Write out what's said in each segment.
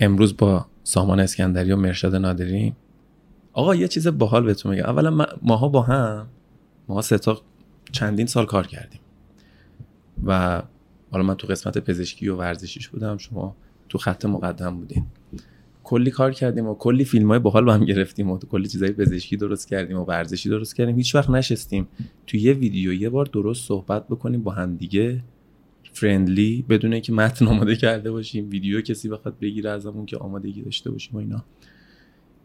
امروز با سامان اسکندری و مرشد نادری. آقا یه چیز باحال بهتون میگم. اولا ماها با هم ما سه تا چندین سال کار کردیم. و حالا من تو قسمت پزشکی و ورزشیش بودم شما تو خط مقدم بودین. کلی کار کردیم و کلی فیلم های باحال با هم گرفتیم و کلی چیزای پزشکی درست کردیم و ورزشی درست کردیم. هیچ وقت نشستیم. تو یه ویدیو یه بار درست صحبت بکنیم با هم دیگه فرندلی بدون اینکه متن آماده کرده باشیم ویدیو کسی بخواد بگیره ازمون که آمادگی داشته باشیم و اینا.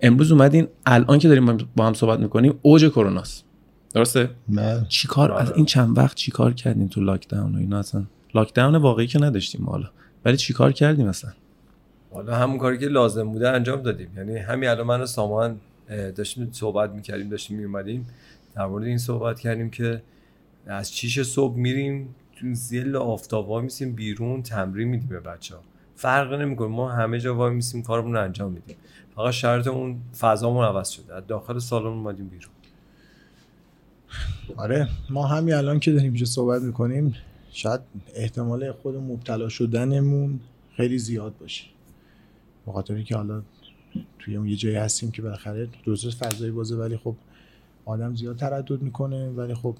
امروز اومدین الان که داریم با هم صحبت می‌کنیم اوج کروناست درسته؟ نه چیکار از این چند وقت چیکار کردیم تو لاک داون و اینا اصلا؟ لاک داون واقعی که نداشتیم حالا. ولی چیکار کردیم اصلا؟ حالا همون کاری که لازم بوده انجام دادیم. یعنی همین الان من و سامان داشتیم صحبت می‌کردیم داشتیم میومدیم در مورد این صحبت کردیم که از چیش صبح میریم تو زیل آفتاب وای میسیم بیرون تمرین میدیم به بچه ها فرق نمی‌کنه ما همه جا وای میسیم کارمون رو انجام میدیم. فقط شرط اون فضامون عوض شده. از داخل سالن اومدیم بیرون. آره ما همین الان که داریم اینجا صحبت می‌کنیم شاید احتمال خود مبتلا شدنمون خیلی زیاد باشه. بخاطر که حالا توی اون یه جایی هستیم که بالاخره درست فضای بازه ولی خب آدم زیاد تردد می‌کنه ولی خب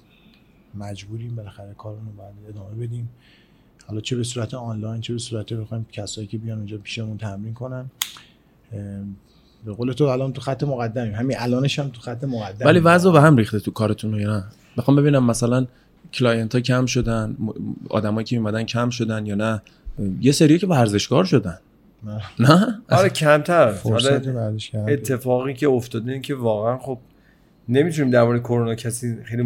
مجبوریم بالاخره کارمون رو باید ادامه بدیم. حالا چه به صورت آنلاین چه به صورت بخوایم کسایی که بیان اونجا پیشمون تمرین کنن. به قول تو الان تو خط مقدمیم. همین الانش هم تو خط مقدم ولی وضع به هم ریخته تو کارتون یا نه می‌خوام ببینم مثلا client ها کم شدن آدمایی که میومدن کم شدن یا نه؟ یه سری که ورزشکار شدن. نه. نه؟ آره کمتر. فرصت کردن. اتفاقی که افتاده این که واقعا خب نمی‌تونیم در مورد کرونا کسی خیلی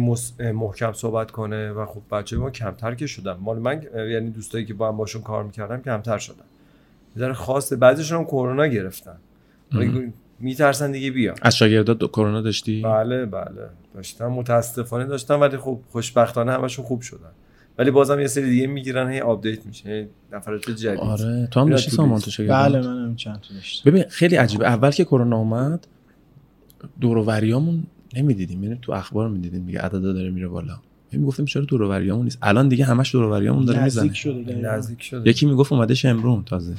محکم صحبت کنه و خب بچه ما کمتر که شدن. مال من یعنی دوستایی که با هم باشون کار می‌کردم کمتر شدن. یه خاصه بعضیشون هم کرونا گرفتن. میترسن دیگه بیان. از شاگردات دو کرونا داشتی؟ بله بله. داشتم متاسفانه داشتم ولی خب خوشبختانه همشون خوب شدن. ولی بازم یه سری دیگه می‌گیرن هی update میشه هی نفرات جدید. آره. تو هم مریض داشتی سامان. تو شاگردات بله من هم چند تا داشتم. ببین خیلی عجیبه. اول که کرونا اومد دور و بریامون نمی‌دیدیم. یعنی تو اخبار می‌دیدیم. دیگه عددا داره میره بالا. می‌گفتیم چرا دور نیست؟ الان دیگه همش دور داره می‌زنه. نزدیک شده. نزدیک شده. یکی می‌گفت اومده شمرون تازه.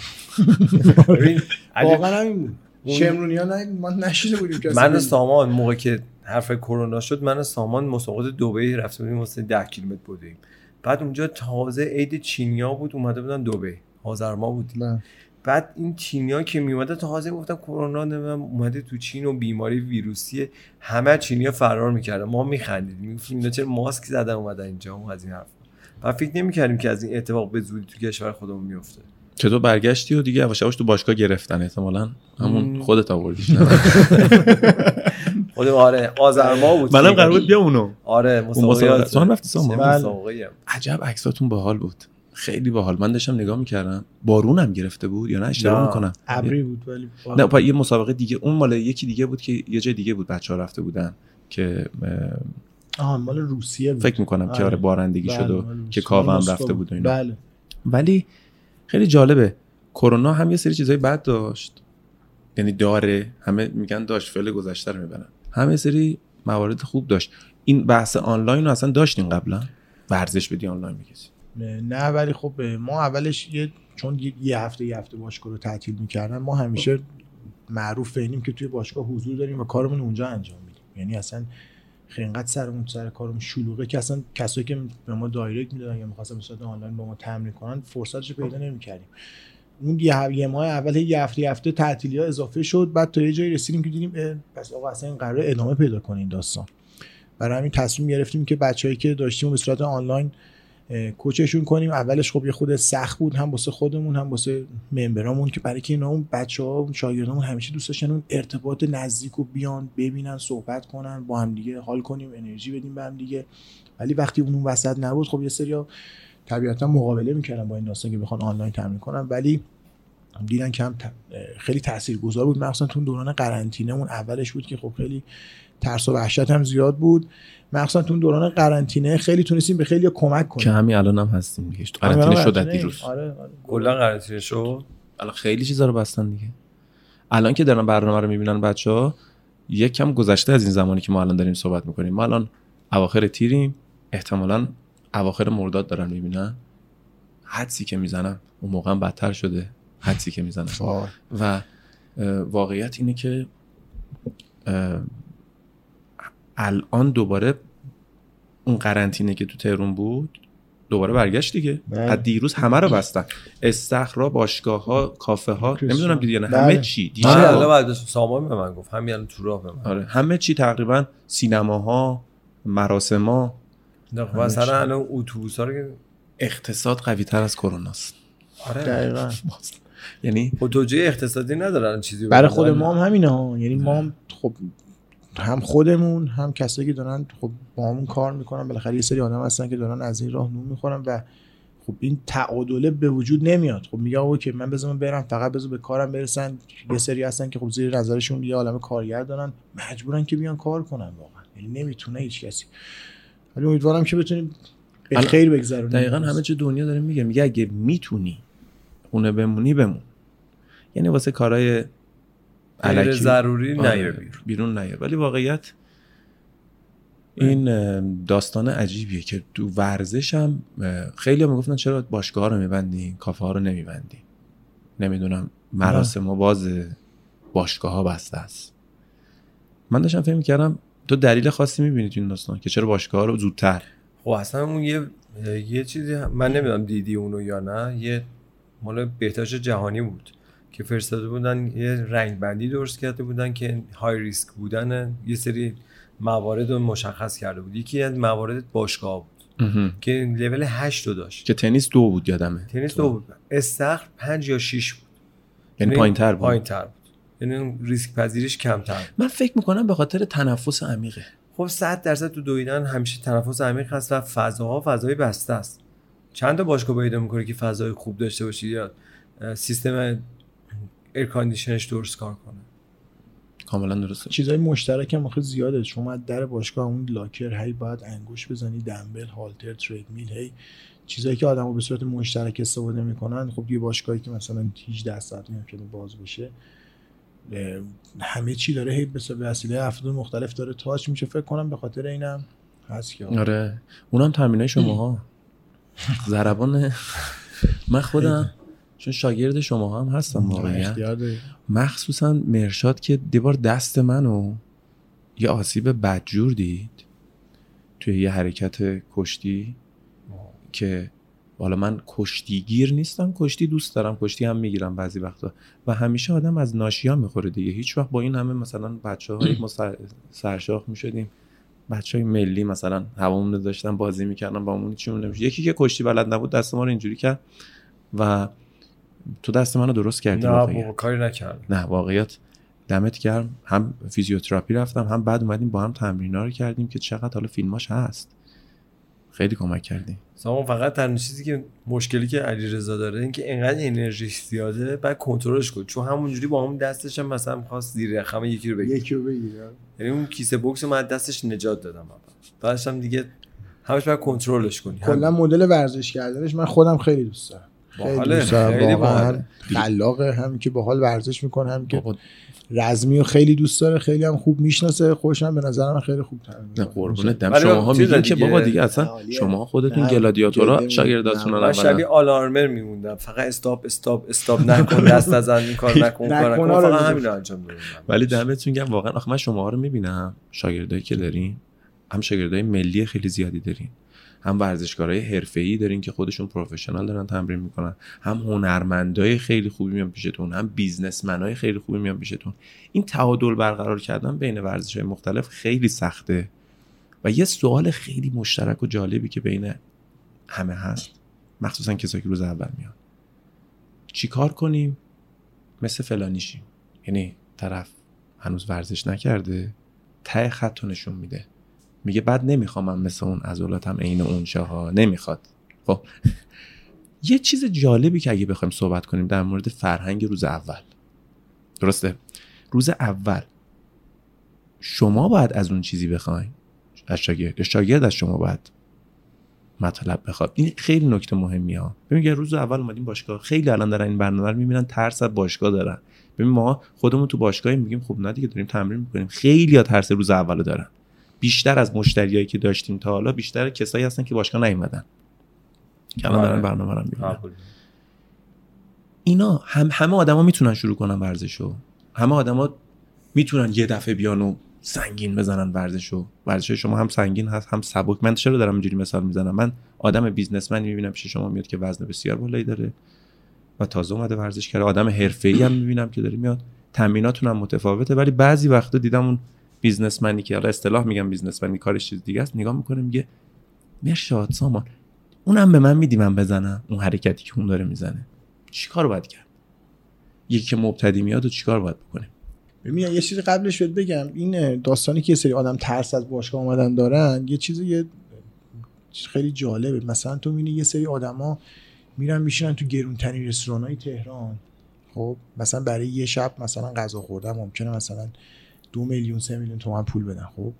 واقعا همین بود. شمرونی ها نه ما نشنیده بودیم که من سامان موقع که حرف کرونا شد من و سامان مسابقات دبی رفته بودیم واسه 10 کیلومتر بودیم. بعد اونجا تازه عید چینیا بود اومده بودن دبی. آذرما بود. بله. بعد این چینیا که میومده تازه گفتن کرونا نمی‌دونم اومده تو چین و بیماری ویروسی همه چینیا فرار می‌کردن. ما میخندیدیم. می‌گفتیم اینا چرا ماسک زدن اومدن اینجا؟ و از این حرف و فکر نمی‌کردیم که از این اتفاق به زودی تو کشور خودمون میفته چطور برگشتی و دیگه یواش تو باشگاه گرفتن؟ احتمالاً همون. خودت آوردیش خود آره آذرما بود. منم قرار بود بیا اونو. آره مسابقه. تو هم رفتی سامان؟ بله. عجب عکساتون باحال بود. خیلی باحال. من داشتم نگاه می‌کردم. بارون هم گرفته بود یا نه؟ اشتباه. می‌کنم. ابری بود ولی نه پا یه مسابقه دیگه اون مال یکی دیگه بود که یه جای دیگه بود بچه ها رفته بودن که آها مال روسیه بود. فکر می‌کنم که آره. آره. بارندگی بله، شد و روسیه. که کاوه هم رفته بود. بود و اینا. بله. ولی خیلی جالبه. کرونا هم یه سری چیزای بد داشت. یعنی داره. همه میگن داشت فعل گذشته رو می‌برن. همه سری موارد خوب داشت. این بحث آنلاین رو اصلا داشتین قبلا؟ ورزش بدی آنلاین میکسی نه ولی خب ما اولش یه چون یه- هفته یه هفته باشگاه رو تعطیل می‌کردن ما همیشه معروف بینیم که توی باشگاه حضور داریم و کارمون اونجا انجام میدیم. یعنی اصلا خیلی سرمون سر کارمون شلوغه که اصلا کسایی که به ما دایرکت می‌دادن یا می‌خواستن به صورت آنلاین با ما تمرین کنن فرصتش پیدا نمی‌کردیم. اون یه, یه ماه اول یه هفته هفته تعطیلی ها اضافه شد بعد تا یه جایی رسیدیم که دیدیم پس آقا اصلا این قرار ادامه پیدا کنه این داستان. برای همین تصمیم گرفتیم که بچههایی که داشتیم به صورت آنلاین کوچشون کنیم. اولش خب یه خود سخت بود هم واسه خودمون هم واسه ممبرامون که برای که اینا اون بچه ها اون شاگردامون همیشه دوست داشتن اون ارتباط نزدیک و بیان ببینن صحبت کنن با هم دیگه حال کنیم انرژی بدیم به هم دیگه. ولی وقتی اون اون وسط نبود خب یه سری طبیعتا مقابله می‌کردن با این داستان که بخوان آنلاین تمرین کنن. ولی دیدن کم ت- خیلی تاثیرگذار بود. مخصوصا تو دوران قرنطینه اون اولش بود که خب خیلی ترس و وحشت هم زیاد بود. مخصوصا تو دوران قرنطینه خیلی تونستیم به خیلی کمک کنیم. که همین الان هم هستیم دیگه. تو قرنطینه شد از دیروز. آره آره. کلا قرنطینه شد؟ الان خیلی چیزا رو بستن دیگه. الان که دارن برنامه رو می‌بینن بچه ها یک کم گذشته از این زمانی که ما الان داریم صحبت می‌کنیم. ما الان اواخر تیریم. احتمالا اواخر مرداد دارن می‌بینن. حدسی که می‌زنن اون موقع بدتر شده. حدسی که می‌زنم وای. و واقعیت اینه که الان دوباره اون قرنطینه که تو تهرون بود دوباره برگشت دیگه. بله. از دیروز همه رو بستن. استخرا باشگاه ها کافه ها. نمی‌دونم دیدی نه بله. همه چی دیشب من الان بعد سامان به من گفت. همین الان تو راه به من آره. همه چی تقریبا سینماها مراسما. نه، مثلا الان اتوبوس ها رو که اقتصاد قوی تر از کروناست آره. دقیقا. یعنی خب توجیه اقتصادی ندارن چیزی برای. خود ما هم همینه ها. یعنی ما هم خب هم خودمون هم کسایی که دارن خب با همون کار می‌کنن. بالاخره یه سری آدم هستن که دارن از این راه نون می‌خورن و خب این تعادله به وجود نمیاد. خب آقا که من بذارم برم فقط بذار به کارم برسن. یه سری هستن که خب زیر نظرشون یه عالمه کارگر دارن. مجبورن که بیان کار کنن واقعا. یعنی نمی‌تونه هیچ کسی. ولی امیدوارم که بتونیم به خیر بگذرونیم. دقیقا همه چه دنیا داره میگه. میگه اگه می‌تونی خونه بمونی بمون. یعنی واسه کارهای غیر الکی ضروری آره، نیار بیرون. بیرون نیار ولی واقعیت این داستان عجیبیه که تو ورزش هم خیلی می‌گفتن چرا باشگاه رو میبندی کافه ها رو نمیبندی. نمی‌دونم مراسم و باز باشگاه ها بسته است. من داشتم فکر می‌کردم تو دلیل خاصی می‌بینی تو این داستان که چرا باشگاه ها رو زودتر؟ خب اصلا اون یه یه چیزی هم- من نمی‌دونم دیدی اونو یا نه. یه مال بهداشت جهانی بود. که فرستاده بودن یه رنگ بندی درست کرده بودن که های ریسک بودن یه سری موارد رو مشخص کرده بود. یکی از موارد باشگاه بود. که لول 8 رو داشت. که تنیس دو بود یادمه. تنیس دو بود. استخر 5 یا 6 بود. یعنی پایین تر بود؟ پایین تر بود. یعنی ریسک پذیریش کمتر. من فکر می‌کنم به خاطر تنفس عمیقه. خب 100 درصد تو دویدن همیشه تنفس عمیق هست و فضاها فضای بسته است. چند تا باشگاه پیدا می‌کنه که فضای خوب داشته باشی؟ یا سیستم air condition ش درست کار کنه. کاملا درسته. چیزای مشترک هم آخه زیاده. شما از در باشگاه اون locker هی باید انگشت بزنی دمبل هالتر treadmill هی چیزایی که آدمو به صورت مشترک استفاده می‌کنن. خب یه باشگاهی که مثلا 18 ساعت ممکنه باز بشه همه چی داره هی به وسیله افراد مختلف داره تاچ میشه. فکر کنم به خاطر اینم هست که آره. اونم تمرینای شماها. ضربان من خودم چون شاگرد شما هم هستم واقعا. مخصوصا مرشاد که دیوار دست منو یه آسیب بدجور دید توی یه حرکت کشتی که حالا من کشتیگیر نیستم کشتی دوست دارم کشتی هم می‌گیرم بعضی وقتا. و همیشه آدم از ناشیا می‌خوره دیگه. هیچ وقت با این همه مثلا بچه های ما سر- سرشاخ می‌شدیم. بچه های ملی مثلا هوامون داشتن بازی می‌کردن با همون چیمون نمیشه یکی که کشتی بلد نبود دست ما رو اینجوری کرد. و تو دست منو درست کردی نه. بابا کاری نکرد نه واقعیت دمت گرم. هم فیزیوتراپی رفتم هم بعد اومدیم با هم تمرینا رو کردیم که چقدر حالا فیلماش هست. خیلی کمک کردیم سامان فقط تنها چیزی که مشکلی که علیرضا داره این که انقدر انرژیش زیاده بعد کنترلش کن. چون همونجوری با همون دستش هم مثلا می‌خواست زیر رقم یکی رو بگیره. یکی رو بگیر یعنی اون کیسه بوکس من دستش نجات دادم. بعدش هم دیگه همش باید کنترلش کنی. کلا مدل ورزش کردنش من خودم خیلی دوست دارم. خیلی خیلی واقعا باحاله. خلاقه هم که باحال ورزش می‌کنه هم که رزمی رو خیلی دوست داره خیلی هم خوب می‌شناسه خوشم به نظر من خیلی خوب تمرین نه می‌کنه. قربونت دم شماها میگین که بابا دیگه اصلا. شما خودتون گلادیاتورا شاگرداتون. من شبیه اولا آل آرمر میموندم فقط استاپ استاپ استاپ نکن دست از این کار نکن کار نکن، فقط. همین انجام دادم ولی دمتون گرم واقعا آخه من شما رو می‌بینم شاگردایی که دارین هم شاگردای ملی خیلی زیادی دارین هم ورزشکارای حرفه‌ای دارین که خودشون پروفشنال دارن تمرین می‌کنن هم هنرمندای خیلی خوبی میان پیشتون هم بیزنسمنای خیلی خوبی میان پیشتون. این تعادل برقرار کردن بین ورزش‌های مختلف خیلی سخته و یه سوال خیلی مشترک و جالبی که بین همه هست مخصوصا کسایی که روز اول میان. چیکار کنیم؟ مثل فلانی شیم. یعنی طرف هنوز ورزش نکرده ته خط نشون میده. میگه بعد نمی‌خوام من مثل اون عضلاتم عین اون ها نمی‌خواد. خب. یه چیز جالبی که اگه بخوایم صحبت کنیم در مورد فرهنگ روز اول. درسته؟ روز اول شما باید از اون چیزی بخواین. از شاگرد. شاگرد از شما باید مطلب بخواد. این خیلی نکته مهمی ها. ببین روز اول اومدیم باشگاه خیلی الان دارن این برنامه رو می‌بینن ترس از باشگاه دارن. ببین ما خودمون تو باشگاه میگیم خب نه دیگه داریم تمرین می‌کنیم. خیلی ها ترس روز اولو دارن. بیشتر از مشتریایی که داشتیم تا حالا بیشتر کسایی هستن که باشگاه نیومدن. که الان دارن آره. برنامه رو می‌بینن. اینا هم همه آدما می‌تونن شروع کنن ورزشو. همه آدما می‌تونن یه دفعه بیان و سنگین بزنن ورزشو. ورزش شما هم سنگین هست هم سبک. من چرا دارم اینجوری مثال می‌زنم؟ من آدم بیزنسمنی می‌بینم پیش شما میاد که وزن بسیار بالایی داره و تازه اومده ورزش کرده. آدم حرفه‌ای هم می‌بینم که داره میاد. تمریناتون هم متفاوته. ولی بعضی وقتا دیدم اون بیزنسمنی که حالا اصطلاح میگم بیزنسمنی کارش چیز دیگه است نگاه می‌کنه میگه مرشاد سامان اونم به من میدی من بزنم؟ اون حرکتی که اون داره می‌زنه. چیکار باید کرد؟ یکی که مبتدی میاد و چیکار باید بکنه؟ ببین یه چیزی قبلش بهت بگم. این داستانی که یه سری آدم ترس از باشگاه اومدن دارن یه چیزی یه خیلی جالبه. مثلا تو می‌بینی یه سری آدما میرن میشینن تو گرونترین رستوران تهران. خب مثلا برای یه شب مثلا غذا خوردن ممکنه مثلا دو میلیون سه میلیون تومن پول بدن خب؟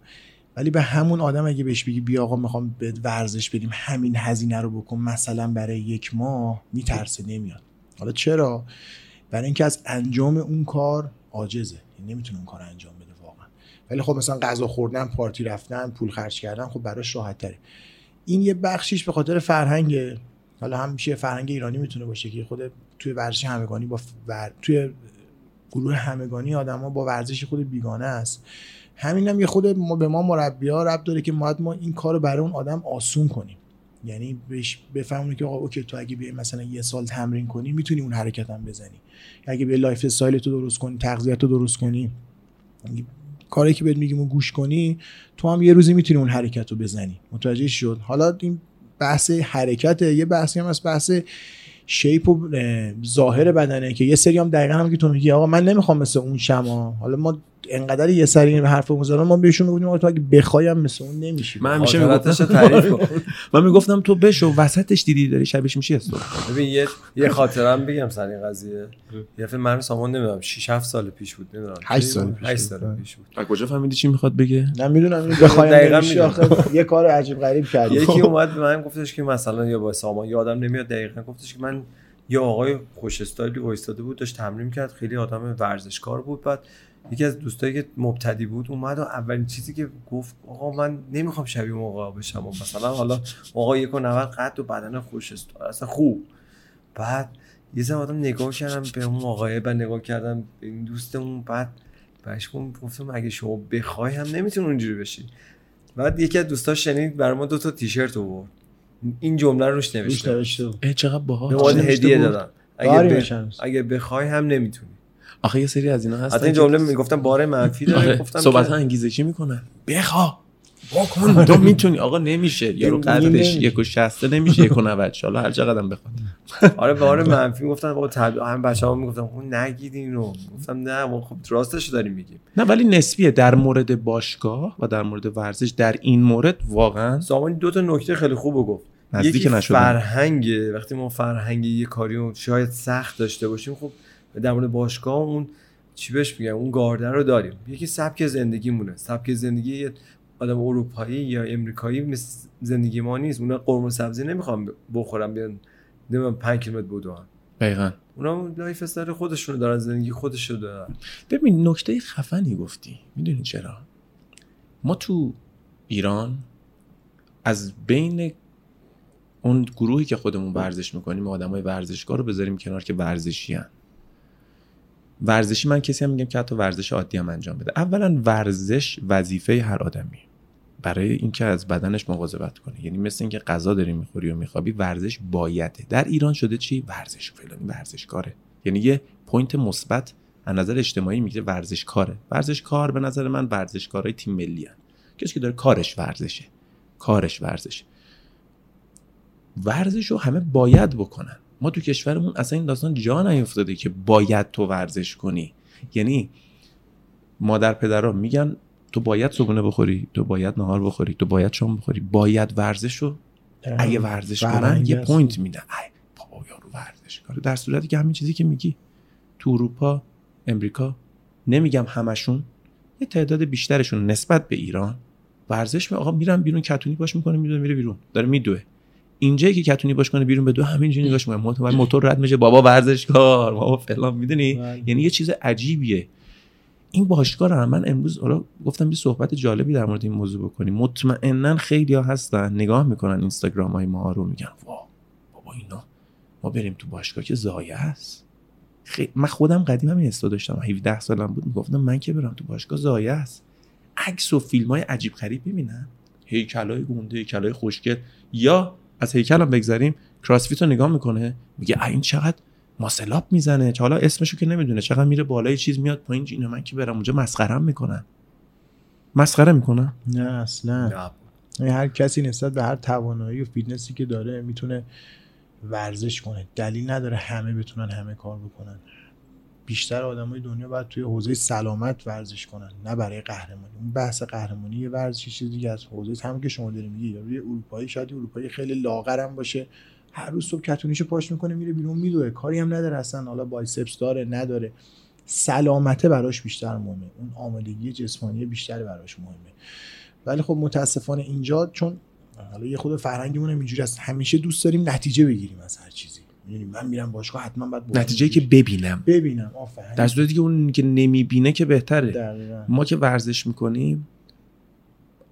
ولی به همون آدم اگه بهش بگی بیا آقا می‌خوام به ورزش بدیم همین هزینه رو بکن مثلا برای یک ماه میترسه نمیاد. حالا چرا؟ برای اینکه از انجام اون کار عاجزه. یعنی نمی‌تونه اون کار انجام بده واقعا. ولی خب مثلا غذا خوردن پارتی رفتن پول خرج کردن خب براش راحت تره این یه بخشیش به خاطر فرهنگ حالا هم میشه فرهنگ ایرانی می‌تونه باشه که خود توی ورزش همگانی با ور... توی گروه همگانی آدما با ورزش خود بیگانه است. همین هم یه خود ما به ما مربی ها رب داره که ما این کار برای اون آدم آسون کنیم. یعنی بهش بفهمونی که آقا اوکی تو اگه بیای مثلا یه سال تمرین کنی می‌تونی اون حرکت هم بزنی. اگه به lifestyle تو درست کنی تغذیه تو درست کنی کاری که بهت میگیم و گوش کنی تو هم یه روزی می‌تونی اون حرکت رو بزنی. متوجه شد؟ حالا این بحث حرکت یه بحثی هم از بحث shape و ظاهر بدنه که یه سری هم دقیقا هم که تو میگی آقا من نمی‌خوام مثل اون شما حالا ما انقدر یه سری حرف می‌زنم ما بهشون می‌گفتیم تو اگه بخوایم مثل اون نمیشی. من همیشه می‌گفتم تعریف من می‌گفتم تو بشو وسطش دیدی داری شبش میشی استو ببین یه یه خاطرم بگم سر این قضیه. یه فیلم من سامان نمی‌دونم 6 7 سال پیش بود نمی‌دونم. 8 سال پیش 8 سال پیش بود. از کجا فهمیدی چی می‌خواد بگه؟ نه می‌دونم. این بخوایم دقیقاً یه کار عجیب غریب کردی. یکی اومد به من گفتش که مثلا یا با سامان یادم نمیاد دقیقاً گفتش که من یه آقای خوش استایلی وایستاده بود داشت تمرین کرد خیلی آدم ورزشکار بود. بعد یکی از دوستایی که مبتدی بود اومد و اولین چیزی که گفت آقا من نمی‌خوام شبیه موقع بشم. و مثلا حالا آقا یک و نود قد و بدن خوش است. اصلا خوب. بعد یه زمان آدم نگاه کردم به اون آقای بعد نگاه کردم به این دوستمون بعد بهش گفتم اگه شما بخوای هم نمیتون اونجوری بشی. بعد یکی از دوستاش شنید برای ما دو تا تیشرت آورد. این جمله روش نوشته. نوشته. چقدر باحال. به ما هدیه دادن اگه, ب... اگه بخوای هم نمی‌تونی. آخه یه سری از اینا هستن حتی این جمله می‌گفتم بار منفی داره آره. گفتم صحبت ها انگیزشی می‌کنن. بخوا. بکن. تو می‌تونی. آقا نمیشه. یارو قدش یک و شسته نمیشه یک و نوت حالا هر چقدر بخواد. آره بار منفی گفتن. آقا طب... هم بچه‌ها می‌گفتن اون نگید اینو گفتم نه ما خب راستش داریم میگیم. نه ولی نسبیه. در مورد باشگاه و در مورد ورزش در این مورد واقعا سامان دو تا نکته خیلی خوب گفت. نزدیک نشدن فرهنگ وقتی ما فرهنگ یه کاری رو شاید سخت داشته باشیم خب در مورد باشگاه اون چی بهش میگم اون گارده رو داریم. یکی سبک زندگی مونه سبک زندگی یه آدم اروپایی یا امریکایی مثل زندگی ما نیست. اونا قرمه سبزی نمی‌خوان بخورن بیان نمی‌دونم 5 کیلومتر بدوئن دقیقاً. اونا lifestyle خودشونو دارن زندگی خودشونو دارن. ببین نکته خفنی گفتی. می‌دونی چرا؟ ما تو ایران از بین اون گروهی که خودمون ورزش می‌کنیم آدمای ورزشکار رو بذاریم کنار که ورزشی هن. ورزشی من کسی هم میگم که حتی ورزش عادی هم انجام بده. اولا ورزش وظیفه هر آدمی. برای اینکه از بدنش مواظبت کنه. یعنی مثل اینکه غذا داری می‌خوری و میخوابی ورزش بایده. در ایران شده چی؟ ورزش فلانی ورزشکاره. یعنی یه point مثبت از نظر اجتماعی میگه ورزشکاره. ورزشکار به نظر من ورزشکارای تیم ملی هن. کسی که داره کارش ورزشه. کارش ورزشه. ورزش رو همه باید بکنن. ما تو کشورمون اصلا این داستان جا نیفتاده که باید تو ورزش کنی. یعنی مادر پدرها میگن تو باید صبحونه بخوری تو باید نهار بخوری تو باید شام بخوری. باید ورزش رو اگه ورزش کنن یه point میدن ای بابا یارو ورزش کاره. در صورتی که همین چیزی که میگی. تو اروپا امریکا نمیگم همشون یه تعداد بیشترشون نسبت به ایران ورزش می آقا میرن بیرون کتونی پاش می‌کنه می‌دونه میره بیرون. داره میدوه. اینجایی که کتونی باش کنه بیرون به دو همینجوری نگاش می‌کنه. موتور موتور رد میشه بابا ورزشکار. بابا فلان می‌دونی؟ یعنی یه چیز عجیبیه. این باشگاه رو من امروز حالا گفتم یه صحبت جالبی در مورد این موضوع بکنیم. مطمئنا خیلی ها هستن نگاه می‌کنن اینستاگرام های ما رو میگن وا بابا اینا ما بریم تو باشگاه که زایه است. خی... من خودم قدیم همین حس داشتم. 17 سالم بود می‌گفتم من که برم تو باشگاه زایه است. عکس و فیلم های عجیب غریب ببینم هیکلای گنده هیکلای خوشگل. یا از هیکلم بگذریم کراسفیت رو نگاه می‌کنه میگه این چقدر muscle-up می‌زنه. حالا اسمشو که نمی‌دونه چقدر میره بالای چیز میاد پایین اینو من که برم اونجا مسخرم می‌کنن مسخره می‌کنن نه اصلا. نه. یعنی هر کسی نسبت به هر توانایی و فیتنسی که داره می‌تونه ورزش کنه. دلیل نداره همه بتونن همه کار بکنن. بیشتر آدمای دنیا باید توی حوزه سلامت ورزش کنن نه برای قهرمانی. اون بحث قهرمانی یه ورزشی چیز دیگه از حوزه هم که شما داری میگی یا روی اروپایی شاید اروپایی خیلی لاغرم باشه. هر روز صبح کتونیشو پاش می‌کنه میره بیرون میدوه. کاری هم نداره اصلا. حالا بایسپس داره نداره. سلامته براش بیشتر مهمه. اون آمادگی جسمانی بیشتر براش مهمه. ولی خب متاسفانه اینجا چون حالا یه خود فرهنگمون اینجوری است. همیشه دوست داریم نتیجه بگیریم از هر چیزی. می‌دونی من میرم باشگاه حتما باید نتیجه که ببینم. ببینم آفرین. در صورتی که اون که نمی‌بینه که بهتره. دقیقاً. ما که ورزش می‌کنیم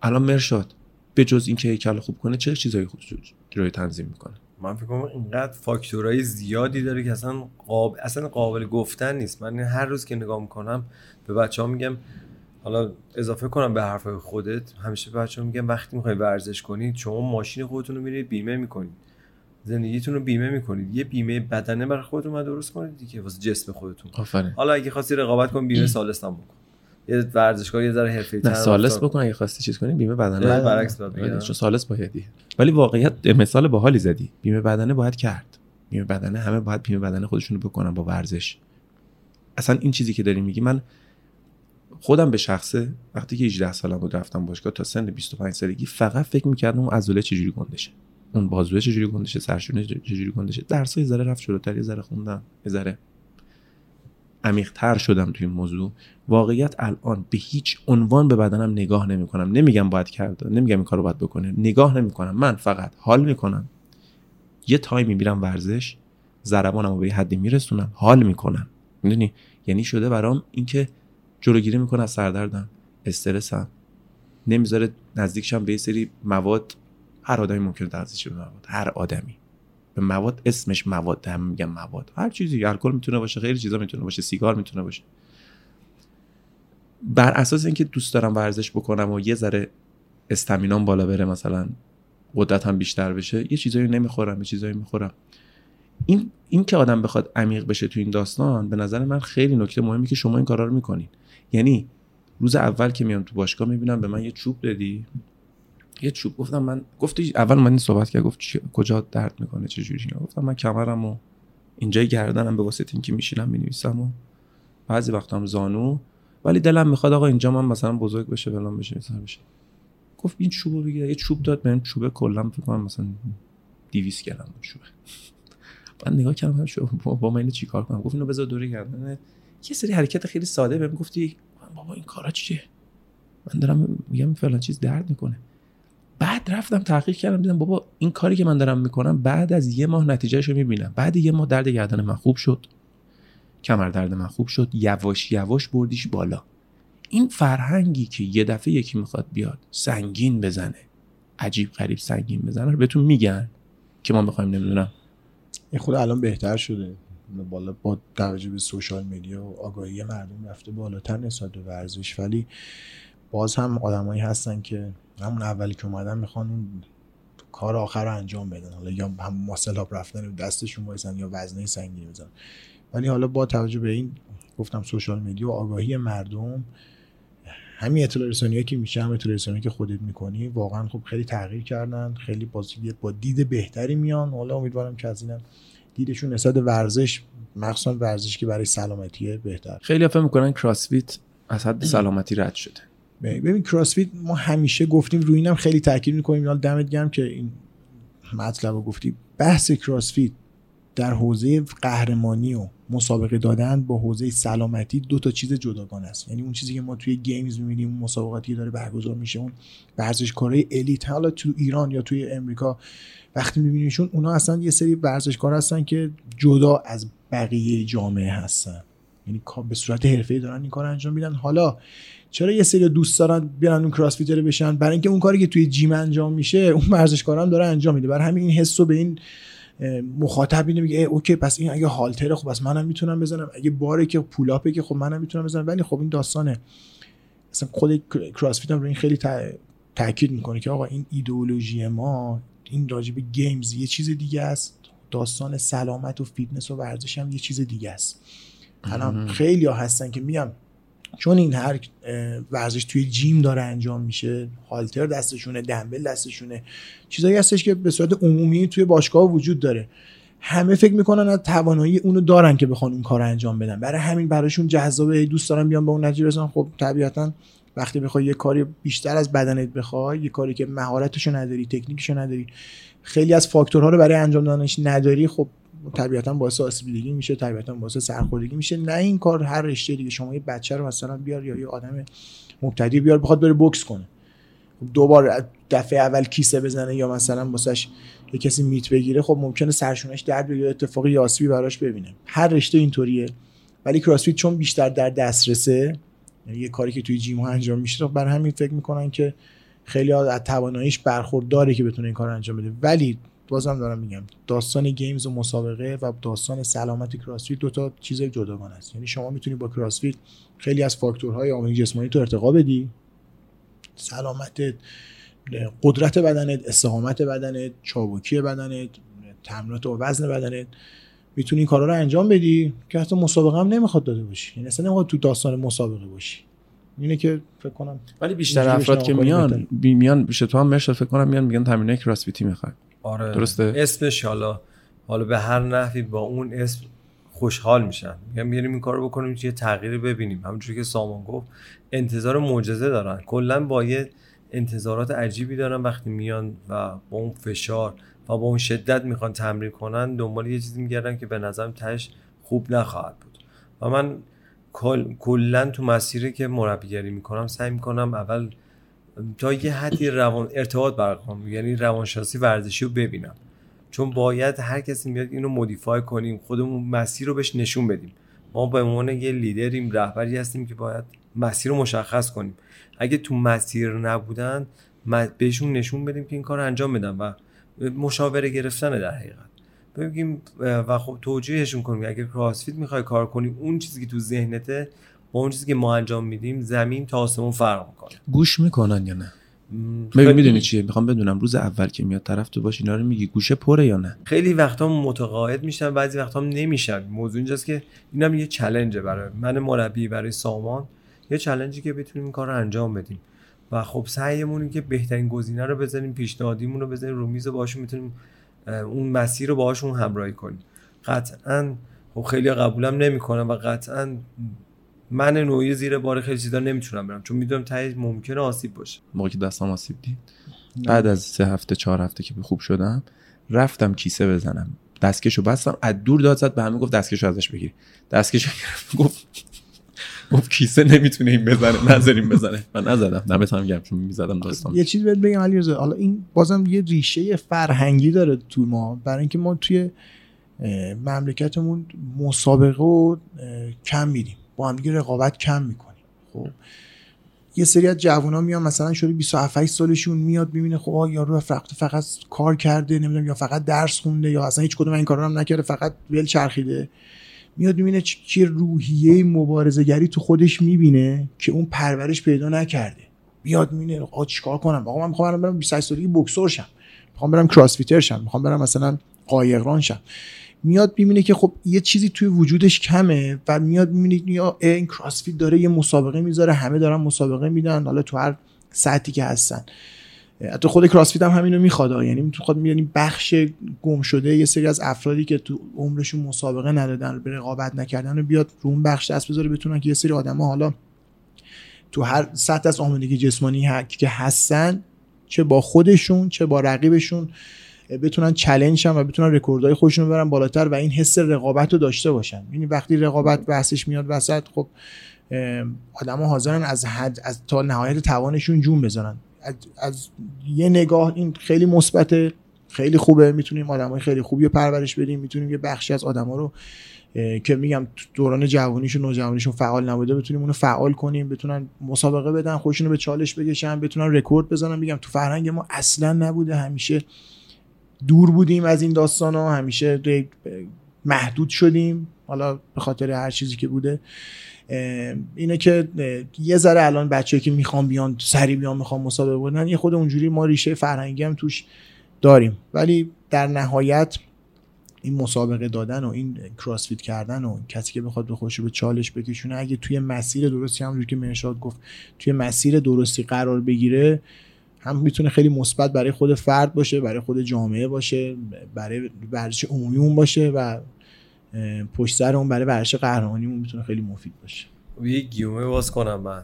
الان مرشاد به جز اینکه هیکل خوب کنه چه چیزایی خوب جلوی تنظیم می‌کنه؟ من فکر کنم اینقدر فاکتورهای زیادی داره که اصلا قابل اصلا قابل گفتن نیست. من هر روز که نگاه می‌کنم به بچه ها میگم حالا اضافه کنم به حرفای خودت همیشه به بچه ها میگم وقتی می‌خوای ورزش کنید شما ماشین خودتون رو میرید بیمه می‌کنید. زندگیتون رو بیمه می‌کنید. یه بیمه بدنه برای خودتون رو درست کنید دیگه واسه جسم خودتون. آفرین. حالا اگه خواستی رقابت کن بیمه سالس هم بکن. یه ورزشکار یه ذره حرفه‌ای نه سالس بکن اگه خواستی چیز کنی بیمه بدنه نه. برعکس باید آره،. چون سالس بایدی ولی واقعیت مثال باحالی زدی. بیمه بدنه باید کرد. بیمه بدنه همه باید بیمه بدنه خودشونو بکنن با ورزش. اصلا این چیزی که داری میگی من خودم به شخصه وقتی که 18 سالم بود رفتم باشگاه تا سن 25 سالگی فقط فکر می‌کردم اون عضله چجوری گندشه اون بازوه چجوری گندشه سرشونه چجوری گندشه؟ درس یه ذره رفت جلوتر یه ذره خوندم یه ذره عمیق‌تر شدم توی این موضوع. واقعیت الان به هیچ عنوان به بدنم نگاه نمی‌کنم. نمیگم باید کرد نمیگم این کارو باید بکنه. نگاه نمی‌کنم. من فقط حال می‌کنم. یه تایمی میرم ورزش ضربانم رو به یه حدی میرسونم حال می‌کنم. می‌دونی؟ یعنی شده برام اینکه جلوگیری می‌کنه از سردردم استرسم. نمی‌ذاره نزدیکشم به یه سری مواد هر آدمی ممکنه دستش به مواد هر آدمی. به مواد اسمش مواد هم میگم مواد. هر چیزی الکل می‌تونه باشه خیلی چیزا می‌تونه باشه سیگار می‌تونه باشه. بر اساس اینکه دوست دارم ورزش بکنم و یه ذره استامینام بالا بره مثلا قدرتم بیشتر بشه یه چیزایی نمی‌خورم یه چیزایی می‌خورم. این این که آدم بخواد عمیق بشه تو این داستان به نظر من خیلی نکته مهمی که شما این کارا رو می‌کنین. یعنی روز اول که میام تو باشگاه می‌بینم به من یه چوب دادی یه چوب گفتم من گفتی اول من صحبت کرد گفت کجا درد می‌کنه چه جوری؟ گفتم من کمرم و اینجای گردنم به واسطه اینکه میشینم می‌نویسم و بعضی وقتا هم زانو ولی دلم می‌خواد آقا اینجا من مثلا بزرگ بشه فلان بشه مثلا بشه. گفت این چوبو بگیر یه چوب داد بهم چوبه کلا فکر کنم مثلا 200 گرم چوبه. من نگاه کردم با من چیکار کنم؟ گفت اینو بذار دوره گردن. یه سری حرکت خیلی ساده بهم گفتی من بابا این کارا چیه؟ من دارم میگم فلان چیز درد می‌کنه. بعد رفتم تحقیق کردم دیدم بابا این کاری که من دارم می‌کنم بعد از یه ماه نتیجهش رو می‌بینم. بعد یه ماه درد گردن من خوب شد. کمر درد من خوب شد. یواش یواش بردیش بالا. این فرهنگی که یه دفعه یکی می‌خواد بیاد سنگین بزنه. عجیب غریب سنگین بزنه رو بهتون میگن که ما می‌خوایم نمی‌دونم. خود الان بهتر شده. بالا با توجه به سوشال میدیا و آگاهی مردم رفته بالاتر نسبت به ورزش. ولی باز هم آدمایی هستن که همون اولی که اومدن می‌خوان اون کار آخر رو انجام بدن. حالا یا هم ماسلاب رفتن و دستشون وایسن یا وزنه سنگین بزنن. ولی حالا با توجه به این گفتم سوشال میدیا و آگاهی مردم همین اطلاع رسانی که میشه هم اطلاع رسانی که خودت می‌کنی واقعا خب خیلی تغییر کردن خیلی با دید بهتری میان. حالا امیدوارم که از اینم دیدشون نسبت ورزش مخصوصا ورزش که برای سلامتیه بهتر. خیلی فکر می‌کنن کراسفیت از حد سلامتی رد شده. ببین کراسفیت ما همیشه گفتیم روی اینم خیلی تاکید می‌کنیم. حالا دمت گرم که این مطلب رو گفتی. بحث کراسفیت در حوزه قهرمانی و مسابقه دادن با حوزه سلامتی دو تا چیز جداگانه است. یعنی اون چیزی که ما توی گیمز می‌بینیم مسابقاتی که داره برگزار میشه اون ورزشکارای الیت. حالا تو ایران یا توی امریکا وقتی میبینیشون اونا اصلا یه سری ورزشکار هستن که جدا از بقیه جامعه هستن. یعنی به صورت حرفه‌ای دارن این کار انجام میدن. حالا چرا یه سری دوست دارن بیان اون کراسفیتر بشن؟ برای اینکه اون کاری که توی جیم انجام میشه اون ورزشکارا هم داره انجام میده. برای همین این حسو به این مخاطب اینه میگه اوکی پس این اگه هالتره خب پس منم می‌تونم بزنم. اگه باره که پولاپه که خب منم می‌تونم بزنم. ولی خب این داستانه. اصلا خود کراسفیت هم رو این خیلی تاکید می‌کنه که آقا این ایدئولوژی ما این راجب Games یه چیز دیگه است. داستان سلامت و فیتنس و ورزش هم یه چیز دیگه است. الان خیلی ها هستن که میگم چون این هر ورزش توی gym داره انجام میشه هالتر دستشونه دنبل دستشونه چیزایی هستش که به صورت عمومی توی باشگاه وجود داره. همه فکر می‌کنن از توانایی اونو دارن که بخوان اون کار انجام بدن. برای همین براشون جذابه دوست دارن بیان به اون نتیجه برسن. خب طبیعتا وقتی بخوای یه کاری بیشتر از بدنت بخوای یه کاری که مهارتشو نداری تکنیکشو نداری خیلی از فاکتورها رو برای انجام دادنش نداری خب طبیعتا باعث آسیبیدگی میشه طبیعتا باعث سرخوردگی میشه. نه این کار هر رشته دیگه. شما یه بچه رو مثلا بیار یا یه آدم مبتدی بیار بخواد بره بوکس کنه. خب دوبار دفعه اول کیسه بزنه یا مثلا واسش یه کسی میت بگیره خب ممکنه سرشونش درد بگیره اتفاقی یاسبی براش ببینه. هر رشته اینطوریه. ولی کراسفیت چون بیشتر در دسترسه یعنی یه کاری که توی جیم ها انجام میشه بر همین فکر می‌کنن که خیلی از تواناییش برخورداره که بتونه این کار انجام بده. ولی بازم دارم میگم. داستان گیمز و مسابقه و داستان سلامت کراسفیت دو تا چیز جداگانه است. یعنی شما می‌تونی با کراسفیت خیلی از فاکتورهای آمادگی جسمانی تو ارتقا بدی. سلامت قدرت بدنت استقامت بدنت چابکی بدنت تمرینات و وزن بدنت. می‌تونی این کارا رو انجام بدی که حتی مسابقه هم نمی‌خواد داده باشی. یعنی اصلا نمی‌خواد تو داستان مسابقه باشی. اینه که فکر کنم ولی بیشتر افراد که میان میان بیشتر تو هم مرشد فکر کنم میان میگن تمرین کراسفیتی می‌خواد. آره درسته؟ اسمش حالا حالا به هر نحوی با اون اسم خوشحال میشن. میگن بیاریم این کارو بکنیم یه تغییری ببینیم. همونجوری که سامان گفت انتظار معجزه دارن. کلا با یه انتظارات عجیبی دارن وقتی میان و با اون فشار و با اون شدت می‌خوان تمرین کنن دنبال یه چیزی میگردن که به نظرم تش خوب نخواهد بود. و من کلا تو مسیری که مربیگری می‌کنم سعی می‌کنم اول تا یه حدی روان ارتباط برقرار یعنی روانشناسی ورزشی رو ببینم. چون باید هر کسی میاد اینو مودیفای کنیم خودمون مسیر رو بهش نشون بدیم. ما به عنوان یه لیدریم رهبری هستیم که باید مسیر رو مشخص کنیم. اگه تو مسیر نبودن بهشون نشون بدیم که این کار انجام بدن و مشاوره گرفتن در حقیقت. بگیم و خب توجیهشون کنیم. اگر کراسفیت می‌خوای کار کنیم اون چیزی که تو ذهنته با اون چیزی که ما انجام میدیم زمین تا آسمون فرق می‌کنه. گوش می‌کنن یا نه؟ ببین می‌دونی چیه؟ می‌خوام بدونم روز اول که میاد طرف تو باش اینا رو میگی گوشه پره یا نه؟ خیلی وقتا متقاعد میشن بعضی وقتا نمیشن. موضوع اینجاست که اینم یه چلنجه برای من مربی برای سامان. یه چلنجی که بتونیم این کار رو انجام بدیم. و خب سعیمون که بهترین گزینه رو بزنیم پیشنهادیمون رو بزنیم رو میز باشون می‌تونیم اون مسیر رو باهاشون همراهی کنیم. قطعا خب خیلی قبولم نمی‌کنم و قطعا من نوعی زیر بار خیلی چیزا نمی‌تونم برم چون می‌دونم تایی ممکنه آسیب باشه. موقعی که دستم آسیب دید بعد از سه هفته چهار هفته که خوب شدم رفتم کیسه بزنم. دستکشو بستم از دور داد زد به همه گفت دستکشو ازش بگیر دستکشو گفت گفت کیسه نمی‌تونه این بزنه نذاریم بزنه. من نزدم دمت هم گرم چون می‌زدم داستان. یه چیز بهت بگم علی حالا این بازم یه ریشه فرهنگی داره تو ما. برای اینکه ما توی مملکتمون مسابقه و کم میدیم هم دیگه رقابت کم می‌کنیم. خب. یه سری از جوونا میان مثلا شده 27 سالشون میاد ببینه خب یارو فقط فقط کار کرده نمی‌دونم یا فقط درس خونده یا اصلا هیچ کدوم این کارا هم نکرده فقط ول چرخیده. میاد می‌بینه چه روحیه مبارزه‌گری تو خودش می‌بینه که اون پرورش پیدا نکرده. میاد می‌بینه آقا چیکار کنم؟ آقا من می‌خوام برم 28 سالگی بوکسور شم می‌خوام برم کراسفیتر شم می‌خوام برم مثلا قایقران شم میاد می‌بینه که خب یه چیزی توی وجودش کمه و میاد می‌بینه یا این کراسفیت داره یه مسابقه می‌ذاره همه دارن مسابقه میدن حالا تو هر سطحی که هستن. حتی خود کراسفیت هم همینو می‌خواد یعنی تو خود می‌دونی بخش گم شده یه سری از افرادی که تو عمرشون مسابقه ندادن به رقابت نکردن و بیاد رو اون بخش دست بذاره بتونن که یه سری آدما حالا تو هر سطح از آمادگی جسمانی که هستن چه با خودشون چه با رقیبشون بتونن challenge و بتونن رکوردهای خودشون رو ببرن بالاتر و این حس رقابت رو داشته باشن. یعنی وقتی رقابت بحثش میاد وسط خب آدما حاضرن از حد از تا نهایت توانشون جون بزنن. از, از یه نگاه این خیلی مثبته خیلی خوبه می‌تونیم آدمای خیلی خوبی رو پرورش بدیم می‌تونیم یه بخشی از آدما رو که میگم دوران جوانیشون نوجوانیشون فعال نبوده بتونیم اونو فعال کنیم بتونن مسابقه بدن خودشونو به چالش بکشن بتونن رکورد بزنن. میگم تو فرهنگ ما اصلا نبوده همیشه دور بودیم از این داستان ها همیشه محدود شدیم. حالا به خاطر هر چیزی که بوده. اینه که یه ذره الان بچه که می‌خوان بیان سری بیان می‌خوان مسابقه بودن یه خود اونجوری ما ریشه فرهنگی هم توش داریم. ولی در نهایت این مسابقه دادن و این کراسفیت کردن و کسی که بخواد به خودش به چالش بکشونه اگه توی مسیر درستی همونجوری که مرشاد گفت توی مسیر درستی قرار بگیره هم می‌تونه خیلی مثبت برای خود فرد باشه برای خود جامعه باشه برای ورزش عمومیمون باشه و پشت سر اون برای ورزش قهرمانیمون می‌تونه خیلی مفید باشه. یه گیومه باز کنم من.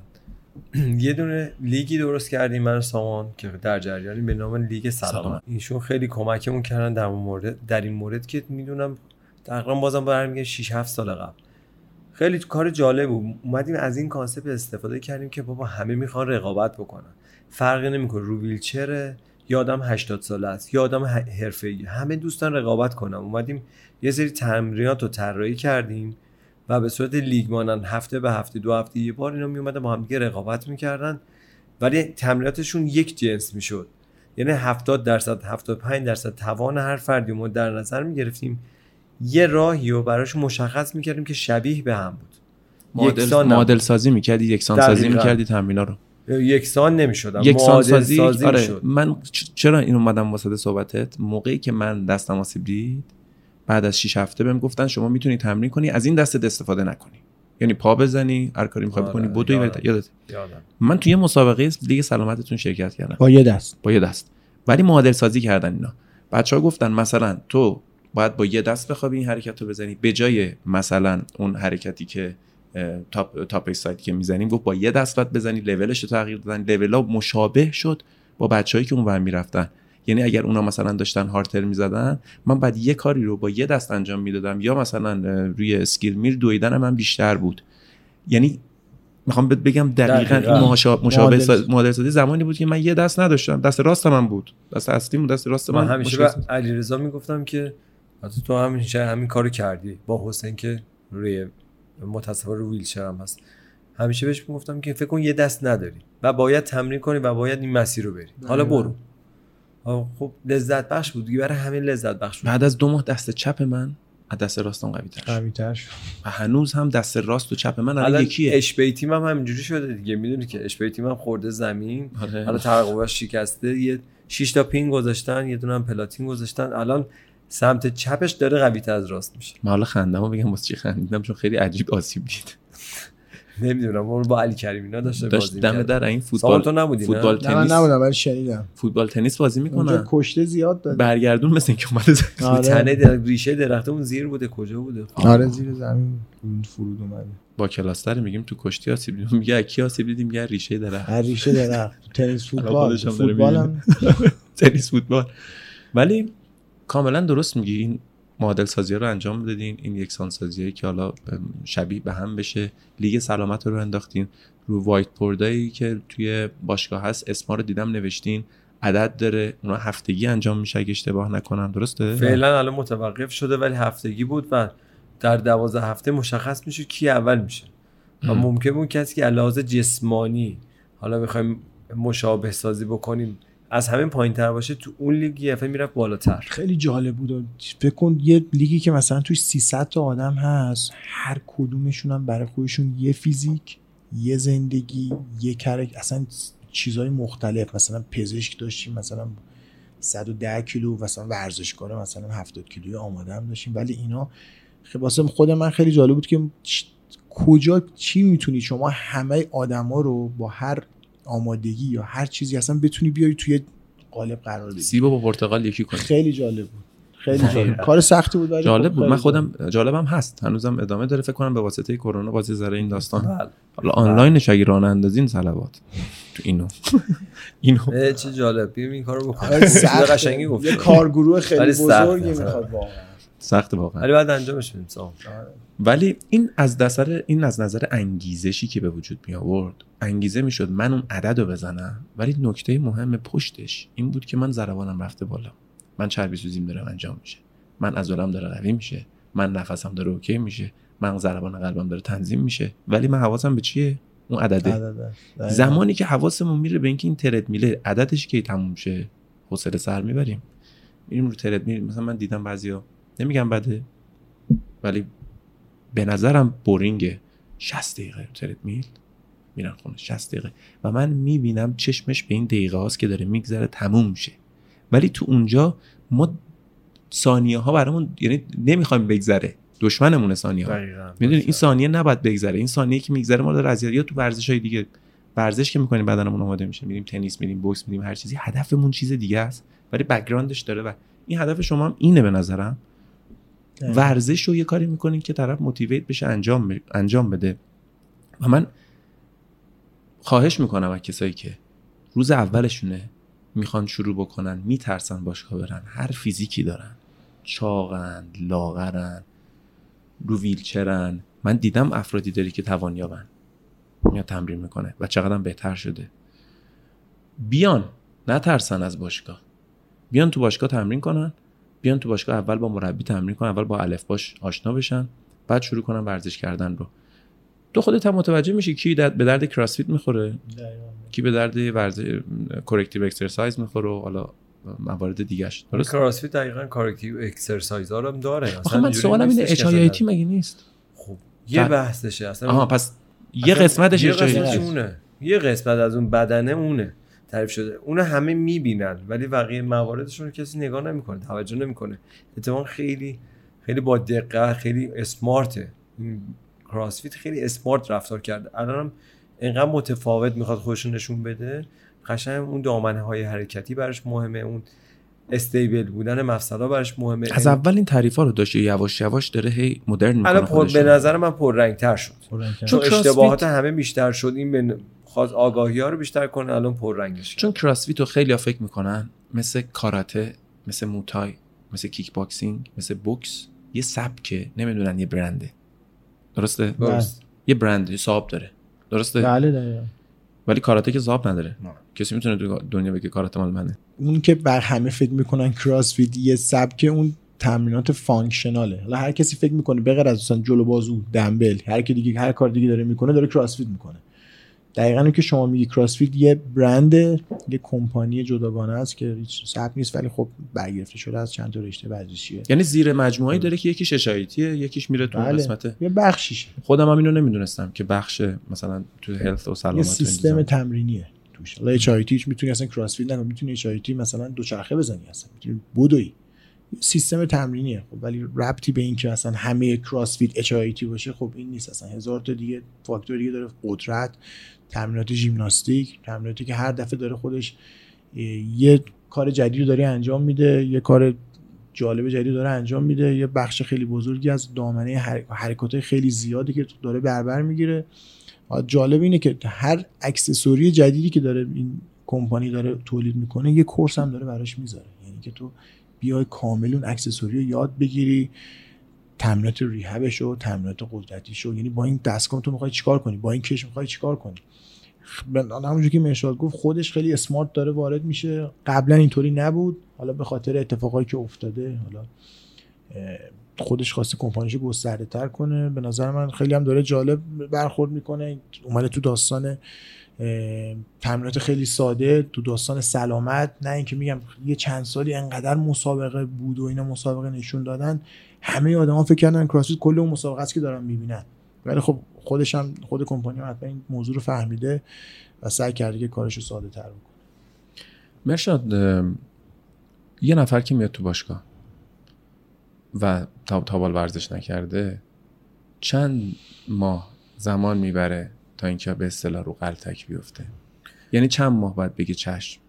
یه دونه لیگی درست کردیم من سامان که در جریانی به نام لیگ سلامت. ایشون خیلی کمکمون کردن در اون مورد در این مورد که می‌دونم تقریبا بازم برمیگه 6 7 سال قبل. خیلی کار جالب بود. اومدیم از این concept استفاده کردیم که بابا همه می‌خوان رقابت بکنن. فرقی نمی‌کنه. رو ویلچره یا آدم 80 ساله است یا آدم حرفه‌ای. همه دوستان رقابت کنن. اومدیم یه سری تمرینات رو طراحی کردیم و به صورت لیگ مانند هفته به هفته دو هفته یه بار اینا میومدن با هم دیگه رقابت می‌کردن. ولی تمریناتشون یک جنس می‌شد. یعنی 70 درصد 75 درصد توان هر فردی ما در نظر می‌گرفتیم. یه راهی رو براش مشخص می‌کردیم که شبیه به هم بود. مدل. مدل سازی می‌کردی یکسان سازی. می‌کردی تمرینا رو. یکسان نمی‌شدن یکسان معادل سازی, سازی آره من چرا این اومدم واسط صحبتت؟ موقعی که من دستم آسیب دید بعد از 6 هفته بهم گفتن شما می‌تونی تمرین کنی از این دستت استفاده نکنی. یعنی پا بزنی هر کاری می‌خوای آره، بکنی بدوی یادم. یادت. یادم. من توی یه مسابقه لیگ سلامتتون شرکت کردم. با یه دست. با یه دست. ولی معادل سازی کردن اینا. بچه ها گفتن مثلا تو باید با یه دست بخوابی این حرکت رو بزنی. به جای مثلا اون حرکتی که تاپ تاپ سایت که می‌زنیم گفت با یه دست باید بزنی لولش رو تغییر دادن. لول ها مشابه شد با بچههایی که اون ور می‌رفتن. یعنی اگر اونا مثلا داشتن هارتر می‌زدن من بعد یه کاری رو با یه دست انجام می‌دادم. یا مثلا روی اسکیل میر دویدن من بیشتر بود. یعنی می‌خوام بهت بگم دقیقا دقیقاً. این مشا- مشابه معادل سا- معادل سازی زمانی بود که من یه دست نداشتم. دست راست من بود. دست اصلی بود دست راست من, من همیشه به علیرضا می‌گفتم که تو همیشه همین کارو کردی. با حسین که روی متاسفانه رو ویلچر هم هست. همیشه بهش می‌گفتم که فکر کن یه دست نداری و باید تمرین کنی و باید این مسیر رو بری. حالا. برو. خب لذت بخش بود دیگه. برای همه لذت بخش بود. بعد از دو ماه دست چپ من از دست راستم قوی تر شد. قوی‌تر شد. و هنوز هم دست راست و چپ من الان یکیه. اشبی تیم هم همینجوری شده دیگه. می‌دونی که اشبی تیم هم خورده زمین. آره. حالا ترقباش شکسته. یه 6 تا پین گذاشتن یه دونه هم پلاتین گذاشتن. الان سمت چپش داره قوی از راست میشه. من حالا خندمو بگم واسه چی خندیدم؟ چون خیلی عجیب آسیب دید نمی‌دونم اون با علی کریم اینا داشته داشت بازی دم. در این فوتبال تو نبودی نه؟ فوتبال نه من تنیس نبودم ولی شنیدم. فوتبال تنیس بازی اونجا می‌کنن. کشته زیاد داد برگردون مثل اینکه اومده آره. تنه در... ریشه درخته اون زیر بوده کجا بوده؟ آره. زیر زمین فرود اومده. با کلاستر میگیم تو کشتی آسیب دیدیم. میگه کی آسیب دیدیم؟ میگه ریشه درخت. هر ریشه درخت. تنیس فوتبال. داره فوتبال تنیس فوتبال. ولی کاملا درست میگی. این معادل سازی رو انجام دادین. این یکسان سازی که حالا شبیه به هم بشه. لیگ سلامت رو انداختین. رو وایت بوردایی که توی باشگاه هست. اسما رو دیدم نوشتین. عدد داره. اونا هفتگی انجام میشه اگه اشتباه نکنم. درسته؟ فعلا الان متوقف شده ولی هفتگی بود و در دوازده هفته مشخص میشه کی اول میشه. و. ممکن بود کسی که علاوه جسمانی حالا می‌خوایم مشابه سازی بکنیم از همین پایین تر باشه تو اون لیگ یه می‌رفت بالاتر. خیلی جالب بود فکر کن یه لیگی که مثلا توش 300 تا آدم هست هر کدومشون هم برای خودشون یه فیزیک یه زندگی یه کرک اصلا چیزهای مختلف. مثلا پزشک داشتیم مثلا 110 کیلو مثلا ورزشکاره مثلا 70 کیلوی آماده هم داشتیم. ولی اینا خیلی واسه خود من خیلی جالب بود که کجا چی می‌تونی؟ شما همه آدما رو با هر آمادگی یا هر چیزی اصلا بتونی بیاری توی قالب قرار بدی. سیب با پرتقال یکی کنیم خیلی جالب بود. خیلی جالب. کار سختی بود جالب خب بود. من خودم جالبم هست. هنوزم ادامه داره فکر کنم به واسطه کرونا بازی ذره این داستان. بله. حالا آنلاینش اگه راه اندازین صلوات. تو اینو. اینو. چه جالب. بیم این کارو بکنیم آره،. قشنگی گفت یه کارگروه خیلی. بزرگی می‌خواد واقعا. سخت واقعا. ولی بعد انجامش بدیم. ولی این از نظر این از نظر انگیزشی که به وجود می آورد انگیزه می‌شد من اون عدد رو بزنم. ولی نکته مهم پشتش این بود که من ضربانم رفته بالا. من چربی سوزیم داره انجام میشه. من عضلم داره قوی میشه. من نفسم داره اوکی میشه. من ضربان قلبم داره تنظیم میشه. ولی من حواسم به چیه؟ اون عدده. عدده. زمانی که حواسمون میره به اینکه این ترد میله عددش کی تموم شه؟ حوصله سر می‌بریم. میریم رو ترد میریم مثلا من دیدم بعضیا نمیگم بده ولی به نظرم بورینگه 60 دقیقه. ترد میل میرن خونه 60 دقیقه. و من می‌بینم چشمش به این دقیقه هاست که داره میگذره تموم میشه. ولی تو اونجا ما ثانیه ها برامون یعنی نمی‌خوایم بگذره. دشمنمون ثانیه ها. می‌دونی؟ این ثانیه نباید بگذره. این ثانیه که میگذره ما داره اذیت یا تو ورزش های دیگه ورزش که می‌کنیم بدنمون آماده میشه. میریم تنیس میریم بوکس میریم هر چیزی. هدفمون چیز دیگه است ولی background ش داره و این هدف شما هم اینه به نظرم. ورزش رو یه کاری می‌کنین که طرف motivate بشه انجام انجام بده. و من خواهش می‌کنم از کسایی که روز اولشونه می‌خوان شروع بکنن میترسن باشگاه برن هر فیزیکی دارن. چاقن لاغرن رو ویلچرن. من دیدم افرادی داری که توانیابن. میاد تمرین می‌کنه و چقدر بهتر شده. بیان نترسن از باشگاه. بیان تو باشگاه تمرین کنن. بیان تو باشگاه اول با مربی تمرین کنن اول با الفباش آشنا بشن بعد شروع کنن ورزش کردن رو. تو خودت هم متوجه میشی کی در- به درد کراسفیت می‌خوره؟ کی به درد ورزش corrective exercise می‌خوره حالا موارد دیگهش. درست؟ کراسفیت دقیقا corrective exercise ها هم داره. اصلا من سوالم اینه HI مثلا- مگه نیست؟ خب یه بله. بحثشه اصلا آها پس یه قسمتش یه تی. اونه. یه قسمت از اون بدنه اونه. تعریف شده. اون همه می‌بینن ولی بقیه مواردشون رو کسی نگاه نمی‌کنه توجه نمی‌کنه. اتفاقا خیلی خیلی با دقت خیلی اسمارته. این کراسفیت خیلی اسمارت رفتار کرده. الانم اینقدر متفاوت می‌خواد خودشون نشون بده. قشنگ اون دامنه های حرکتی براش مهمه. اون استیبل بودن مفصلا براش مهمه. از اول این تعریف ها رو داشت یواش یواش داره هی مدرن می‌کنه الان پر به نظر من پررنگتر شد. چون چون کراسفیت- اشتباهات همه بیشتر شد. این به خواست آگاهی ها رو بیشتر کنه الان پررنگش. چون کراسفیت رو خیلی فکر می‌کنن مثل کاراته مثل موتای مثل کیک باکسینگ مثل بوکس یه سبکه نمی‌دونن یه برنده. درسته؟ درست. یه برند یه صاحب داره. درسته؟ بله دقیقاً. ولی کاراته که صاحب نداره. نه. کسی می‌تونه تو دنیا بگه کاراته مال منه. اون که بر همه فکر می‌کنن کراسفیت یه سبک اون تمرینات فانکشناله. حالا هر کسی فکر می‌کنه به غیر از مثلا جلو بازو دنبل هر کی دیگه هر کار دیگه داره می‌کنه داره کراسفیت می‌کنه. دقیقا که شما میگی کراسفیت یه برند یه کمپانی جداگانه است که هیچ سبک نیست ولی خب برگرفته شده از چند تا رشته ورزشیه. یعنی زیر مجموعه داره که یکیش اشایتیه یکیش میره تو بله. قسمت یه بخشیشه. خودم هم اینو نمی‌دونستم که بخش مثلا تو هلت و یه سلامت این سیستم. تمرینیه توش. حالا اچ می‌تونی اصلا کراسفیت نکنی می‌تونی اچ مثلا دوچرخه بزنی اصلا. می‌تونی بدوی. یه سیستم تمرینیه. خب ولی ربطی به این که اصلا همه کراسفیت اچ آی تی باشه خب این نیست اصلا. هزار تا دیگه فاکتور دیگه داره قدرت. تمرینات ژیمناستیک تمریناتی که هر دفعه داره خودش یه کار جدید داره انجام میده یه کار جالب جدید داره انجام میده یه بخش خیلی بزرگی از دامنه حرکات خیلی زیادی که داره بربر می‌گیره. جالب اینه که هر اکسسوری جدیدی که داره این کمپانی داره تولید می‌کنه یه کورس هم داره براش می‌ذاره. یعنی که تو بیای کامل اون اکسسوری رو یاد بگیری. تمرینات ریهبش و تمرینات قدرتیش و یعنی با این دستگاه تو می‌خوای چیکار کنی؟ با این کش می‌خوای چیکار کنی؟ همونجور که مرشاد گفت خودش خیلی اسمارت داره وارد میشه. قبلا اینطوری نبود. حالا به خاطر اتفاقایی که افتاده حالا خودش خواسته کمپانیشو گسترده تر کنه. به نظر من خیلی هم داره جالب برخورد می‌کنه. اومده تو داستان تمرینات خیلی ساده تو داستان سلامت نه اینکه میگم یه چند سالی انقدر مسابقه بود و اینا مسابقه نشون دادن. همه آدما فکر کردن کراسفیت کل اون مسابقه است که دارن می‌بینن. ولی خب خودش هم خود کمپانی هم حتما این موضوع رو فهمیده و سعی کرده که کارش رو ساده تر بکنه. مرشاد یه نفر که میاد تو باشگاه و تا تابال ورزش نکرده چند ماه زمان می‌بره تا اینکه به اصطلاح رو قلتک بیفته. یعنی چند ماه باید بگی چشم.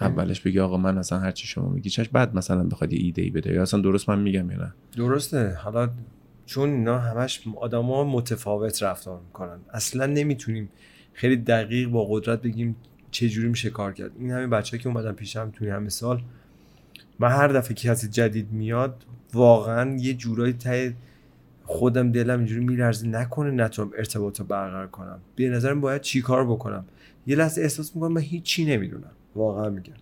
اولش بگی آقا من اصلا هرچی شما میگی چشم بعد مثلا بخواد یه ایده ای بده. یا اصلا درست من میگم یا نه؟ درسته. حالا چون اینا همش آدما متفاوت رفتار می‌کنن. اصلا نمی‌تونیم خیلی دقیق با قدرت بگیم چه جوری میشه کار کرد. این همین بچه که اومدن پیشم توی همه سال من هر دفعه کسی جدید میاد واقعا یه جورایی ته خودم دلم اینجوری میلرزه نکنه نتونم ارتباط رو برقرار کنم. به نظرم باید چی کار بکنم؟ یه لحظه احساس می‌کنم من هیچی نمی‌دونم. واقعا میگم.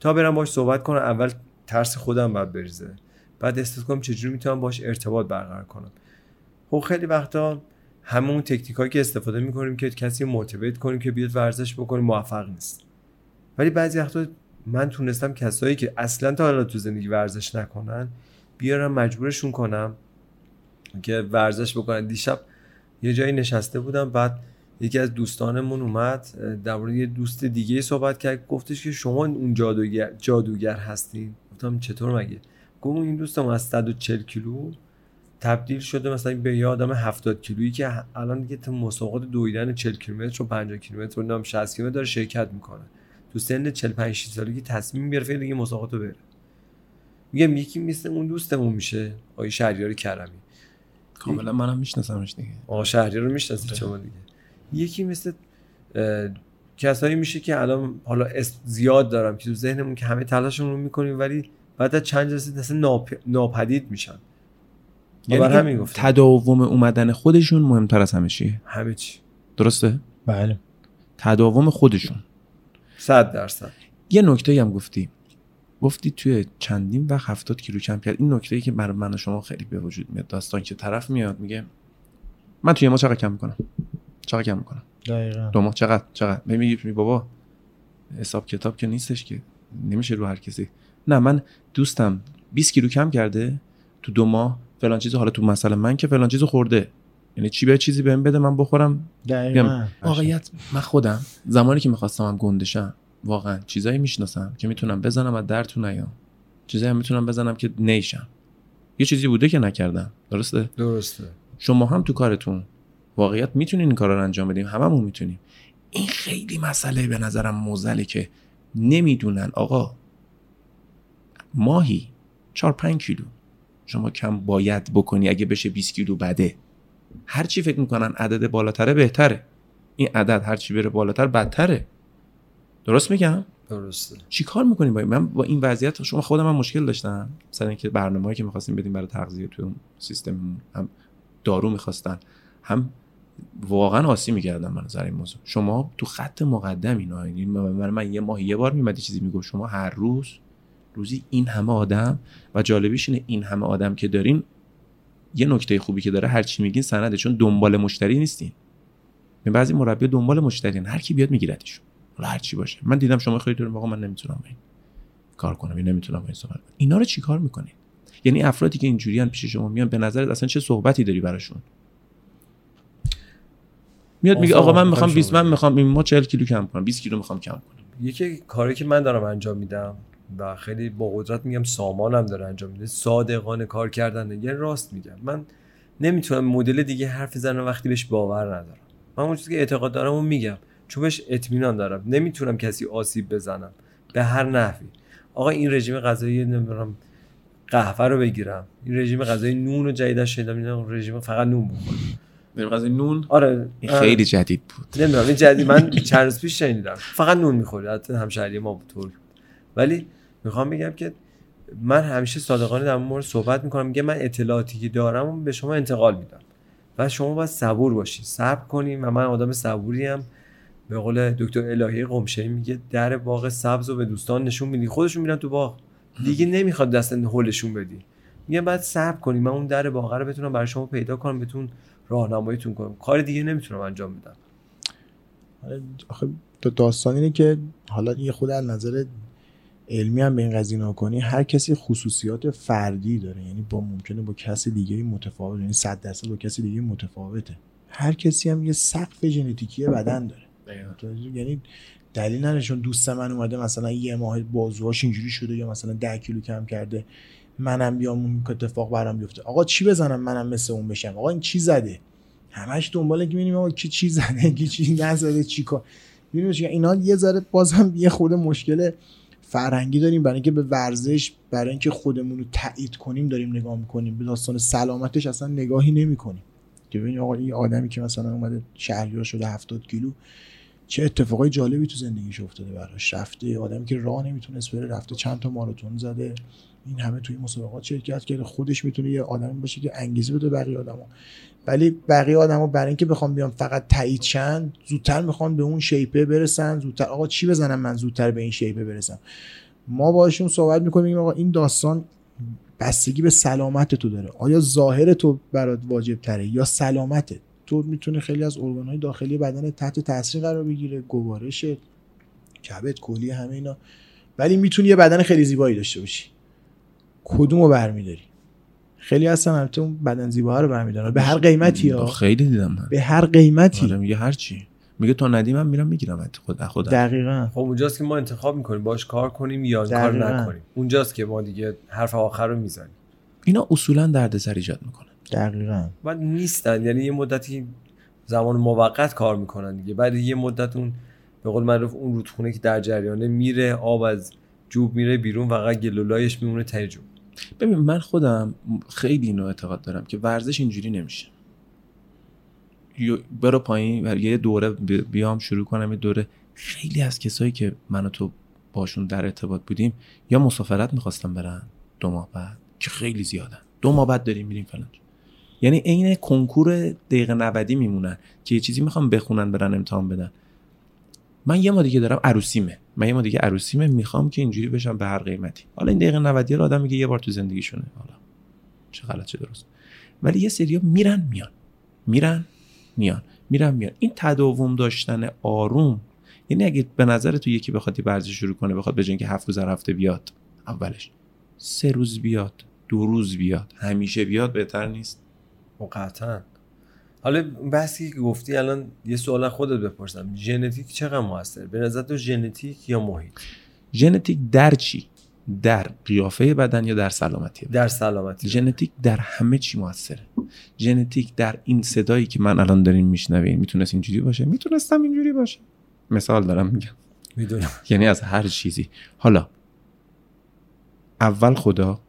تا برم باش صحبت کنم اول ترس خودم باید بریزه. بعد احساس کنم چجوری می‌تونم باش ارتباط برقرار کنم. خب خیلی وقتا همون تکنیکایی که استفاده می‌کنیم که کسی موتیویت کنیم که بیاد ورزش بکنیم موفق نیست. ولی بعضی وقتا من تونستم کسایی که اصلا تا حالا تو زندگی ورزش نکنن بیارم مجبورشون کنم که ورزش بکنن. دیشب یه جایی نشسته بودم بعد یکی از دوستانمون اومد در مورد یه دوست دیگه صحبت کرد گفتش که شما اون جادوگر جادوگر هستین؟ گفتم چطور مگه؟ گفت این دوستم از 140 کیلو تبدیل شده مثلا به یه آدم 70 کیلویی که الان دیگه تو مسابقات دویدن 40 کیلومتر و 50 کیلومتر و نام 60 کیلومتر داره شرکت می‌کنه. تو سن 45 سالگی تصمیم گرفته دیگه مسابقات رو بره. میگم یکی مثل اون دوستمون میشه آقای شهریار کرمی. کاملا منم میشناسمش دیگه. آقا شهریار رو می‌شناسید شما دیگه. یکی مثل کسایی میشه که الان حالا زیاد دارم که تو ذهنمون که همه تلاشمون رو می‌کنیم ولی بعد از چند جلسه اصلا ناپ... ناپدید میشن. یعنی همین گفت تداوم اومدن خودشون مهمتر از همه چیه؟ همه چی. درسته؟ بله. تداوم خودشون. صد درصد. یه نکته هم گفتی. گفتی توی چندین وقت هفتاد کیلو کم کرد. این نکته ای که برای من و شما خیلی به وجود میاد داستان که طرف میاد میگه من توی ما چقدر کم می‌کنم؟ چقدر کم می‌کنم؟ دقیقا. دو ماه. چقدر؟ چقدر؟ میگی بابا حساب کتاب که نیستش که نمیشه رو هر کسی. نه من دوستم 20 کیلو کم کرده تو دو ماه فلان چیز حالا تو مثلا من که فلان چیزو خورده. یعنی چی به چیزی بهم بده من بخورم. دقیقاً. واقعیت من خودم زمانی که می‌خواستم هم گندشم واقعا چیزایی می‌شناسم که می‌تونم بزنم از در تو نیام. چیزایی می‌تونم بزنم که نیشم. یه چیزی بوده که نکردم. درسته؟ درسته. شما هم تو کارتون واقعیت می‌تونین این کار رو انجام بدیم هممون می‌تونیم. این خیلی مسئله به نظرم موزله که نمی‌دونن. آقا ماهی 4 5 کیلو. شما کم باید بکنی اگه بشه 20 کیلو بده. هر چی فکر می‌کنن عدد بالاتره بهتره. این عدد هر چی بره بالاتر بدتره. درست میگم؟ درسته. چی کار می‌کنیم با من با این وضعیت شما خودم هم مشکل داشتم. مثلا اینکه برنامه‌ای که می‌خواستیم بدیم برای تغذیه تو اون سیستم هم دارو می‌خواستن هم واقعا آسی می‌کردم من از این موضوع. شما تو خط مقدم اینا یعنی من, من یه ماه یه بار میمدی چیزی می‌گفت. شما هر روز روزی این همه آدم و جالبیش اینه این همه آدم که دارین یه نکته خوبی که داره هر چی میگین سنده چون دنبال مشتری نیستین. به بعضی مربی دنبال مشتری هر کی بیاد میگیردشون هر چی باشه. من دیدم شما خیلی دارین من نمی‌تونم این کار کنم این نمی‌تونم این صحبت اینا رو چیکار می‌کنین؟ یعنی افرادی که اینجوریان پیش شما میان به نظرت اصلا چه صحبتی داری براشون؟ میاد میگه آقا من می‌خوام 20 من می‌خوام این ما 40 کیلو کم کنم 20 کیلو می‌خوام کم کنم. یکی کاری که من دارم انجام میدم و خیلی با قدرت میگم سامانم داره انجام میده صادقانه کار کردن یه راست میگم. من نمی‌تونم مدل دیگه حرف بزنم وقتی بهش باور ندارم. من اون چیزی که اعتقاد دارم اون میگم. چون بهش اطمینان دارم. نمی‌تونم کسی آسیب بزنم. به هر نحوی. آقا این رژیم غذایی نمی‌دونم قهوه رو بگیرم. این رژیم غذایی نون رو جدیدا شنیدم. رژیم فقط نون بخورم غذای نون؟ آره. این خیلی جدید بود. نمی‌دونم این جدید. من چند روز پیش شنیدم. فقط نون می‌خوری. حتی همشهری ما بود ولی می‌خوام بگم که من همیشه صادقانه در مورد صحبت می‌کنم. میگه من اطلاعاتی که دارم به شما انتقال میدم. و شما باید صبور باشید صبر کنیم و من آدم صبوری هم به قول دکتر الهی قمشه میگه در باغ سبز رو به دوستان نشون میدی. خودشون میرن تو باغ. دیگه نمی‌خواد دست هولشون بدی. میگه بعد صبر کنیم من اون در باغ رو بتونم برای شما پیدا کنم بتون راهنماییتون کنم. کار دیگه نمی‌تونم انجام بدم. آخه داستان اینه که حالا یه خود از نظر علمی هم به این قضیه کنی هر کسی خصوصیات فردی داره. یعنی با ممکنه با کسی دیگه متفاوت یعنی 100 درصد با کسی دیگه متفاوته. هر کسی هم یه سقف ژنتیکی بدن داره. یعنی دلیل نداره چون دوست من اومده مثلا یه ماه بازوهاش اینجوری شده یا مثلا 10 کیلو کم کرده منم بیام اون اتفاق برام بیفته. آقا چی بزنم منم مثل اون بشم؟ آقا این چی زده؟ همش دنبال که ببینیم آقا کی چی زده کی چی نزده چی کار. اینا یه ذره بازم یه خورده مشکل فرهنگی داریم. برای اینکه به ورزش برای اینکه خودمون رو تایید کنیم داریم نگاه می‌کنیم. به داستان سلامتش اصلا نگاهی نمی‌کنیم. که ببین آقا این آدمی که مثلا اومده شهریار شده 70 کیلو چه اتفاقای جالبی تو زندگیش افتاده براش. رفته آدمی که راه نمی‌تونست بره رفته چند تا ماراتون زده. این همه توی مسابقات شرکت کرده. خودش می‌تونه یه آدمی باشه که انگیزه بده بقیه آدما ولی بقیه آدما برای اینکه بخوام بیام فقط تایید چند زودتر می‌خوان به اون شیپه برسن. زودتر آقا چی بزنم من زودتر به این شیپه برسم؟ ما باشون صحبت می‌کنیم آقا این داستان بستگی به سلامت تو داره. آیا ظاهر تو برات واجب تره یا سلامته؟ تو می‌تونه خیلی از ارگانهای داخلی بدن تحت تاثیر قرار بگیره گوارش کبد کلی همه اینا. ولی می‌تونی یه بدن خیلی زیبایی داشته باشی. کدومو برمیداری؟ خیلی هستن البته اون بدن زیبا رو برمیدارن. به هر قیمتی ها. خیلی دیدم. من به هر قیمتی. آره میگه هر چی. میگه تو ندی من میرم می‌گیرم خود خودم. دقیقا. خب اونجاست که ما انتخاب می‌کنیم باش کار کنیم یا کار. نکنیم. اونجاست که ما دیگه حرف آخر رو می‌زنیم. اینا اصولا دردسر ایجاد می‌کنن دقیقا. بعد نیستن. یعنی یه مدتی زمان موقت کار می‌کنن دیگه. بعد یه مدت اون به قول معروف اون رودخونه که در جریانه میره آب از جوب میره بیرون فقط گلولایش میمونه ته جوب. ببین من خودم خیلی اینو اعتقاد دارم که ورزش اینجوری نمیشه. یو- برو پایین و یه دوره بیام شروع کنم. یه دوره خیلی از کسایی که من و تو باشون در ارتباط بودیم یا مسافرت می‌خواستم برن دو ماه بعد که خیلی زیادن. دو ماه بعد داریم میریم فلان یعنی عین کنکور دقیقه 90 میمونن که یه چیزی می‌خوام بخونن برن امتحان بدن. من یه ما دیگه دارم عروسیمه. من یه ما دیگه عروسیمه می‌خوام که اینجوری بشم به هر قیمتی. حالا این دقیقه 90 رو آدم میگه یه بار تو زندگیشونه. حالا چه غلط چه درست. ولی یه سریا میرن میان. میرن میان. میرن میان. این تداوم داشتن آروم. یعنی اگه به نظر تو یکی بخواد ورزش شروع کنه بخواد به اینکه هفت روز هفته بیاد اولش. سه روز بیاد دو روز بیاد. همیشه بیاد بهتر نیست. و قطعا. حالا بحثی که گفتی الان یه سوال خودت بپرسم. ژنتیک چقدر موثر به نظر تو ژنتیک یا محیط؟ ژنتیک در چی؟ در قیافه بدن یا در سلامتی بدن؟ در سلامتی ژنتیک در همه چی موثره. ژنتیک در این صدایی که من الان داریم میشنویم می‌تونست اینجوری باشه؟ می‌تونستم اینجوری باشه. مثال دارم میگم. می‌دونم. یعنی از هر چیزی. حالا اول خدا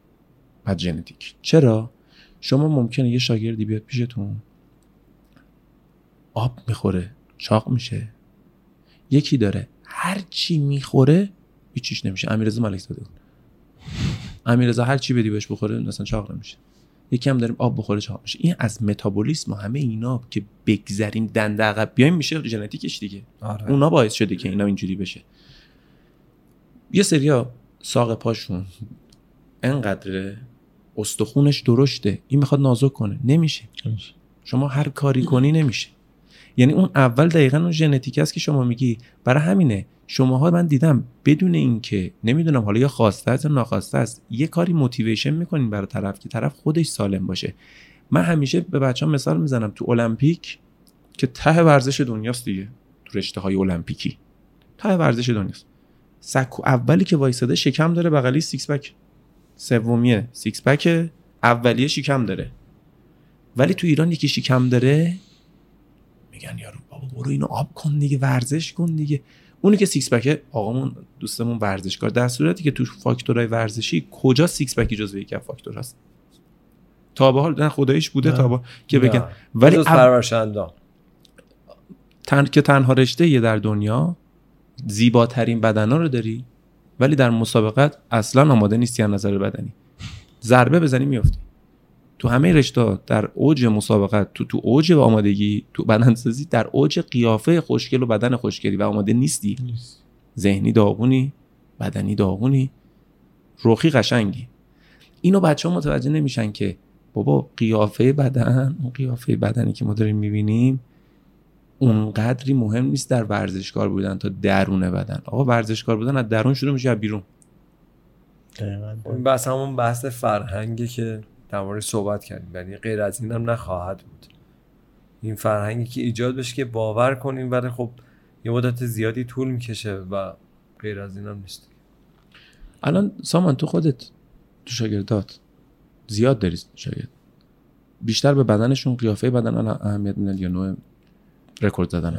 بعد ژنتیک. چرا؟ شما ممکنه یه شاگردی بیاد پیشتون. آب می‌خوره چاق میشه. یکی داره هر چی می‌خوره هیچیش نمیشه. امیررضا ملک زاده بود. امیررضا هر چی بدی بهش بخوره مثلا چاق نمیشه. یکی هم داریم آب بخوره چاق میشه. این از متابولیسم و همه اینا که بگذریم دنده عقب بیایم میشه ژنتیکش دیگه. آره. اونا باعث شده که اینا اینجوری بشه. یه سریا ساق پاشون انقدره استخونش درشته. این می‌خواد نازک کنه. نمیشه. شما هر کاری کنی نمیشه. یعنی اون اول دقیقا اون ژنتیک است که شما میگی. برای همینه. شماها من دیدم بدون اینکه نمی‌دونم حالا یا خواسته است یا ناخواسته است یه کاری موتیویشن می‌کنین برای طرف که طرف خودش سالم باشه. من همیشه به بچه‌ها مثال می‌زنم تو المپیک که ته ورزش دنیاست دیگه. تو رشته های المپیکی. ته ورزش دنیاست. سکو اولی که وایساده شکم داره بغلی six pack. سومیه six pack اولیه شکم داره. ولی تو ایران یکی شکم داره میگن یارو بابا برو اینو آب کن دیگه ورزش کن دیگه. اونی که six pack ه آقامون دوستمون ورزشکار. در صورتی که تو فاکتورهای ورزشی کجا سیکس پکی جزو یکی از فاکتور هست؟ تا به حال نه خداییش بوده نه. تا به که بگن. نه. ولی جز اب- تن... که تنها رشته یه در دنیا زیباترین بدنا رو داری؟ ولی در مسابقت اصلا آماده نیستی از نظر بدنی. ضربه بزنی میافتی. تو همه رشته در اوج مسابقت تو تو اوج آمادگی تو بدنسازی در اوج قیافه خوشگل و بدن خوشگلی و آماده نیستی. ذهنی داغونی بدنی داغونی روخی قشنگی. اینو بچه ها متوجه نمیشن که بابا قیافه بدن اون قیافه بدنی که ما داریم می‌بینیم اونقدری مهم نیست در ورزشکار بودن تا درون بدن. آقا ورزشکار بودن از درون شروع میشه از بیرون. این بحث همون بحث فرهنگی که در مورد صحبت کردیم. یعنی غیر از این هم نخواهد بود. این فرهنگی که ایجاد بشه که باور کنیم ولی خب یه مدت زیادی طول می‌کشه و غیر از این هم نیست. الان سامان تو خودت تو شاگردات زیاد داری شاگرد. بیشتر به بدنشون قیافه بدن اهمیت میدن یا نوع رکورد زدن.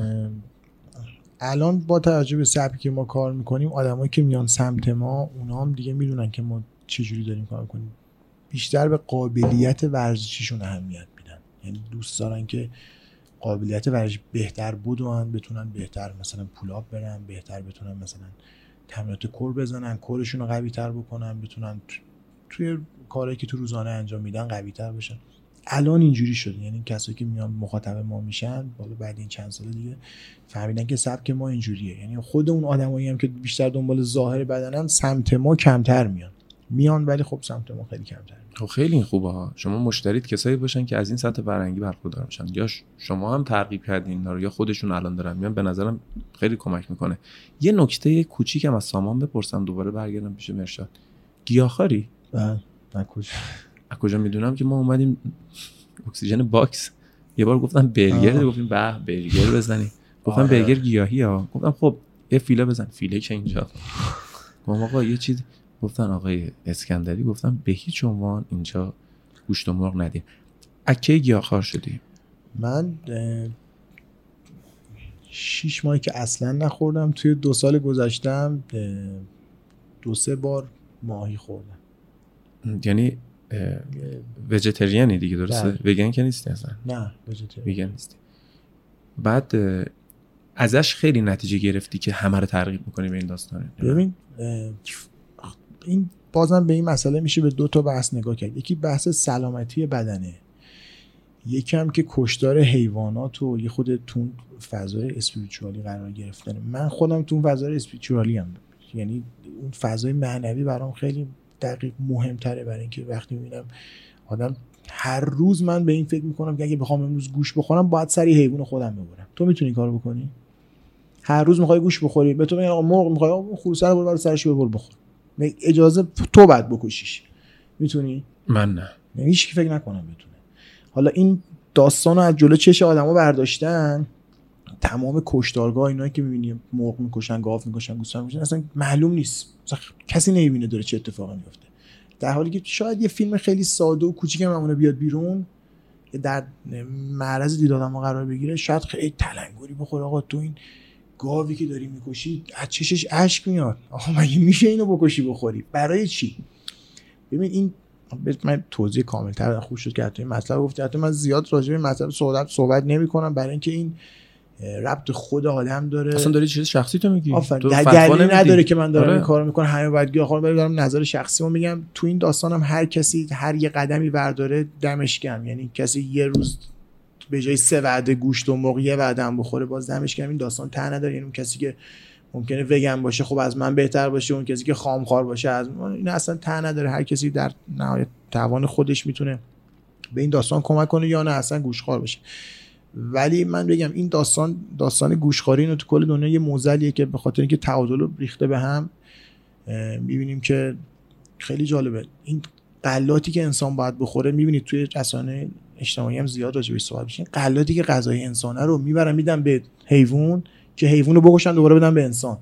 الان با توجه به سبکی که ما کار می‌کنیم آدمایی که میان سمت ما اونا هم دیگه می‌دونن که ما چجوری داریم کار کنیم. بیشتر به قابلیت ورزشیشون اهمیت میدن. یعنی دوست دارن که قابلیت ورزشی بهتر بدون بتونن بهتر مثلا پولاب برن بهتر بتونن مثلا تمرینات کور بزنن کورشون رو قوی تر بکنن بتونن تو- توی کارهایی که تو روزانه انجام میدن قوی تر بشن. الان اینجوری شده یعنی کسایی که میان مخاطب ما میشن بالا بعد این چند سال دیگه فهمیدن که سبک ما اینجوریه. یعنی خود اون آدمایی هم که بیشتر دنبال ظاهر بدنن سمت ما کمتر میان. میان ولی خب سمت ما خیلی کمتر. خب خیلی این خوبه ها. شما مشتریت کسایی باشن که از این سطح فرهنگی برخوردار باشن یا شما هم ترغیب کردین اینا رو یا خودشون الان دارن میان به نظرم خیلی کمک می‌کنه. یه نکته کوچیکم از سامان بپرسم دوباره برگردم پیش مهرشاد. گیاهخواری؟ بله کجا از کجا می‌دونم که ما اومدیم Oxygen Box. یه بار گفتم برگر گفتیم به برگر بزنیم. گفتم آره. برگر گیاهی ها. گفتم خب یه فیله بزن. فیله که اینجا. گفتم آقا یه چیز. گفتن آقای اسکندری گفتم به هیچ عنوان اینجا گوشت و مرغ ندیم. okay گیاهخوار شدی من شیش ماهی که اصلا نخوردم توی دو سال گذشتم دو سه بار ماهی خوردم. یعنی وجتریانی دیگه درسته؟ بله. وگن که نیستی اصلا؟ نه. ویگن نیستی. بعد ازش خیلی نتیجه گرفتی که همه رو ترغیب می‌کنی به این داستانه ببین این بازم به این مسئله میشه به دو تا بحث نگاه کرد. یکی بحث سلامتی بدنه. یکی هم که کشتار حیوانات و یه خود تون فضای اسپریچوالی قرار گرفتن. من خودم تو اون فضای اسپریچوالی هم یعنی اون فضای معنوی برام خیلی دقیق مهمتره برای اینکه وقتی می‌بینم آدم هر روز من به این فکر می‌کنم که اگه بخوام امروز گوش بخورم باید سری حیوان خودم ببرم. تو می‌تونی کارو بکنی؟ هر روز می‌خوای گوش بخوری به تو میگن آقا مرغ می‌خوای آقا خروسه رو برو سرش ببر بخور. اجازه تو بعد بکشیش. می‌تونی؟ من نه. هیچ فکر نکنم بتونه. حالا این داستان رو از جلو چش آدما برداشتن. تمام کشتارگاه اینایی که می‌بینی مرغ می‌کشن گاو می‌کشن گوسفند می‌کشن اصلا معلوم نیست. اصلا کسی نمی‌بینه داره چه اتفاقی میفته در حالی که شاید یه فیلم خیلی ساده و کوچیک ممونه بیاد بیرون که در معرض دید آدم قرار بگیره شاید خیلی تلنگری بخوره. آقا تو این گاوی که داری می‌کشی از چشش اشک میاد. آقا مگه میشه اینو بکشی بخوری؟ برای چی؟ ببین این من توضیح کاملتر خوب شد که حتی این مطلب گفتی. حتی من زیاد راجع به مطلب صحبت صحبت نمی کنم برای اینکه این ربط خود آدم داره. اصلا داری چیز شخصی تو میگی؟ آفرین. دلیلی نمیدی. نداره که من دارم آره. این کارو می‌کنم همه باید گیاه خورم دارم نظر شخصی رو میگم. تو این داستانم هر کسی هر یه قدمی برداره دمش گرم. یعنی کسی یه روز به جای سه وعده گوشت و مرغ یه وعده هم بخوره باز دمش گرم. این داستان ته نداره. یعنی اون کسی که ممکنه وگن باشه خب از من بهتر باشه. اون کسی که خامخوار باشه از من. این اصلا ته نداره. هر کسی در نهایت توان خودش می‌تونه به این داستان کمک کنه یا نه اصلا گوشخوار باشه. ولی من بگم این داستان داستان گوشخواری اینو تو کل دنیا یه موزلیه که به خاطر اینکه تعادل رو ریخته به هم می‌بینیم که خیلی جالبه. این غلاتی که انسان باید بخوره می‌بینید توی رسانه اجتماعی هم زیاد راجع بهش صحبت میشه غلاتی که غذای انسانه رو می‌برن میدن به حیوان که حیوان رو بکشن دوباره بدن به انسان.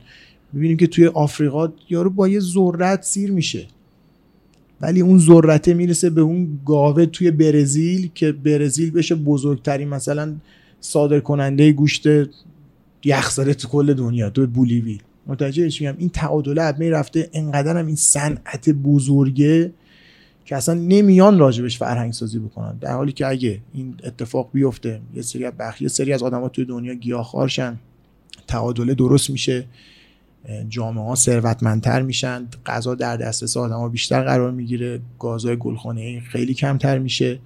می‌بینیم که توی آفریقا یارو با یه ذرت سیر میشه. ولی اون ذرته می‌رسه به اون گاوه توی برزیل که برزیل بشه بزرگترین مثلا صادر کننده گوشت یخزده تو کل دنیا تو بولیوی. متوجه میگم؟ این تعادل ادمه رفته انقدر هم این صنعت بزرگه که اصلا نمیان راجبش فرهنگ سازی بکنن. در حالی که اگه این اتفاق بیفته یه سری از بخ... یه سری از آدما توی دنیا گیاهخوارشن تعادل درست میشه. جامعه ها ثروتمندتر میشن غذا در دسترس آدما بیشتر قرار می‌گیره گازهای گلخانه‌ای خیلی کمتر میشه.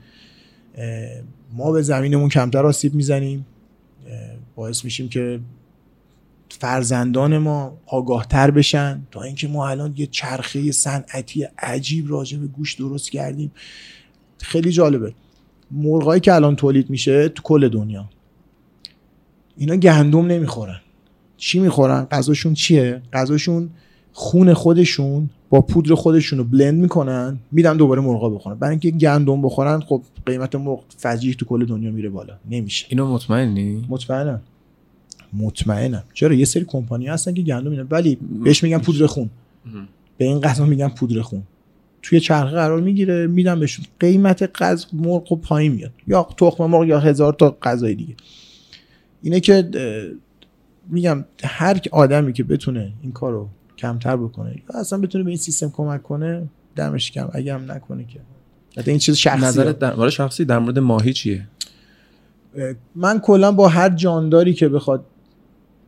ما به زمینمون کمتر آسیب می‌زنیم. باعث میشیم که فرزندان ما آگاهتر بشن. تا اینکه ما الان یه چرخه صنعتی عجیب راجع به گوش درست کردیم. خیلی جالبه. مرغایی که الان تولید میشه تو کل دنیا اینا گندم نمی‌خورن. چی می‌خورن؟ غذاشون چیه؟ غذاشون خون خودشون با پودر خودشون رو بلند می‌کنن میدن دوباره مرغا بخورن. برای اینکه گندم بخورن خب قیمت مرغ فجیع تو کل دنیا میره بالا. نمیشه. اینو مطمئنی؟ مطمئنم. مطمئنم. چرا؟ یه سری کمپانی هستن که گندم میدن. ولی بهش میگن پودر خون. به این غذا میگن پودر خون. توی چرخه قرار می‌گیره میدن بهشون. قیمت غذا مرغ و پایین میاد. یا تخم مرغ یا هزار تا غذای دیگه. اینه که میگم هر آدمی که بتونه این کارو کمتر بکنه یا اصلا بتونه به این سیستم کمک کنه دمش کم. اگه هم نکنه که. حتی این چیز شخصی نظرت در مورد شخصی در مورد ماهی چیه؟ من کلا با هر جانداری که بخواد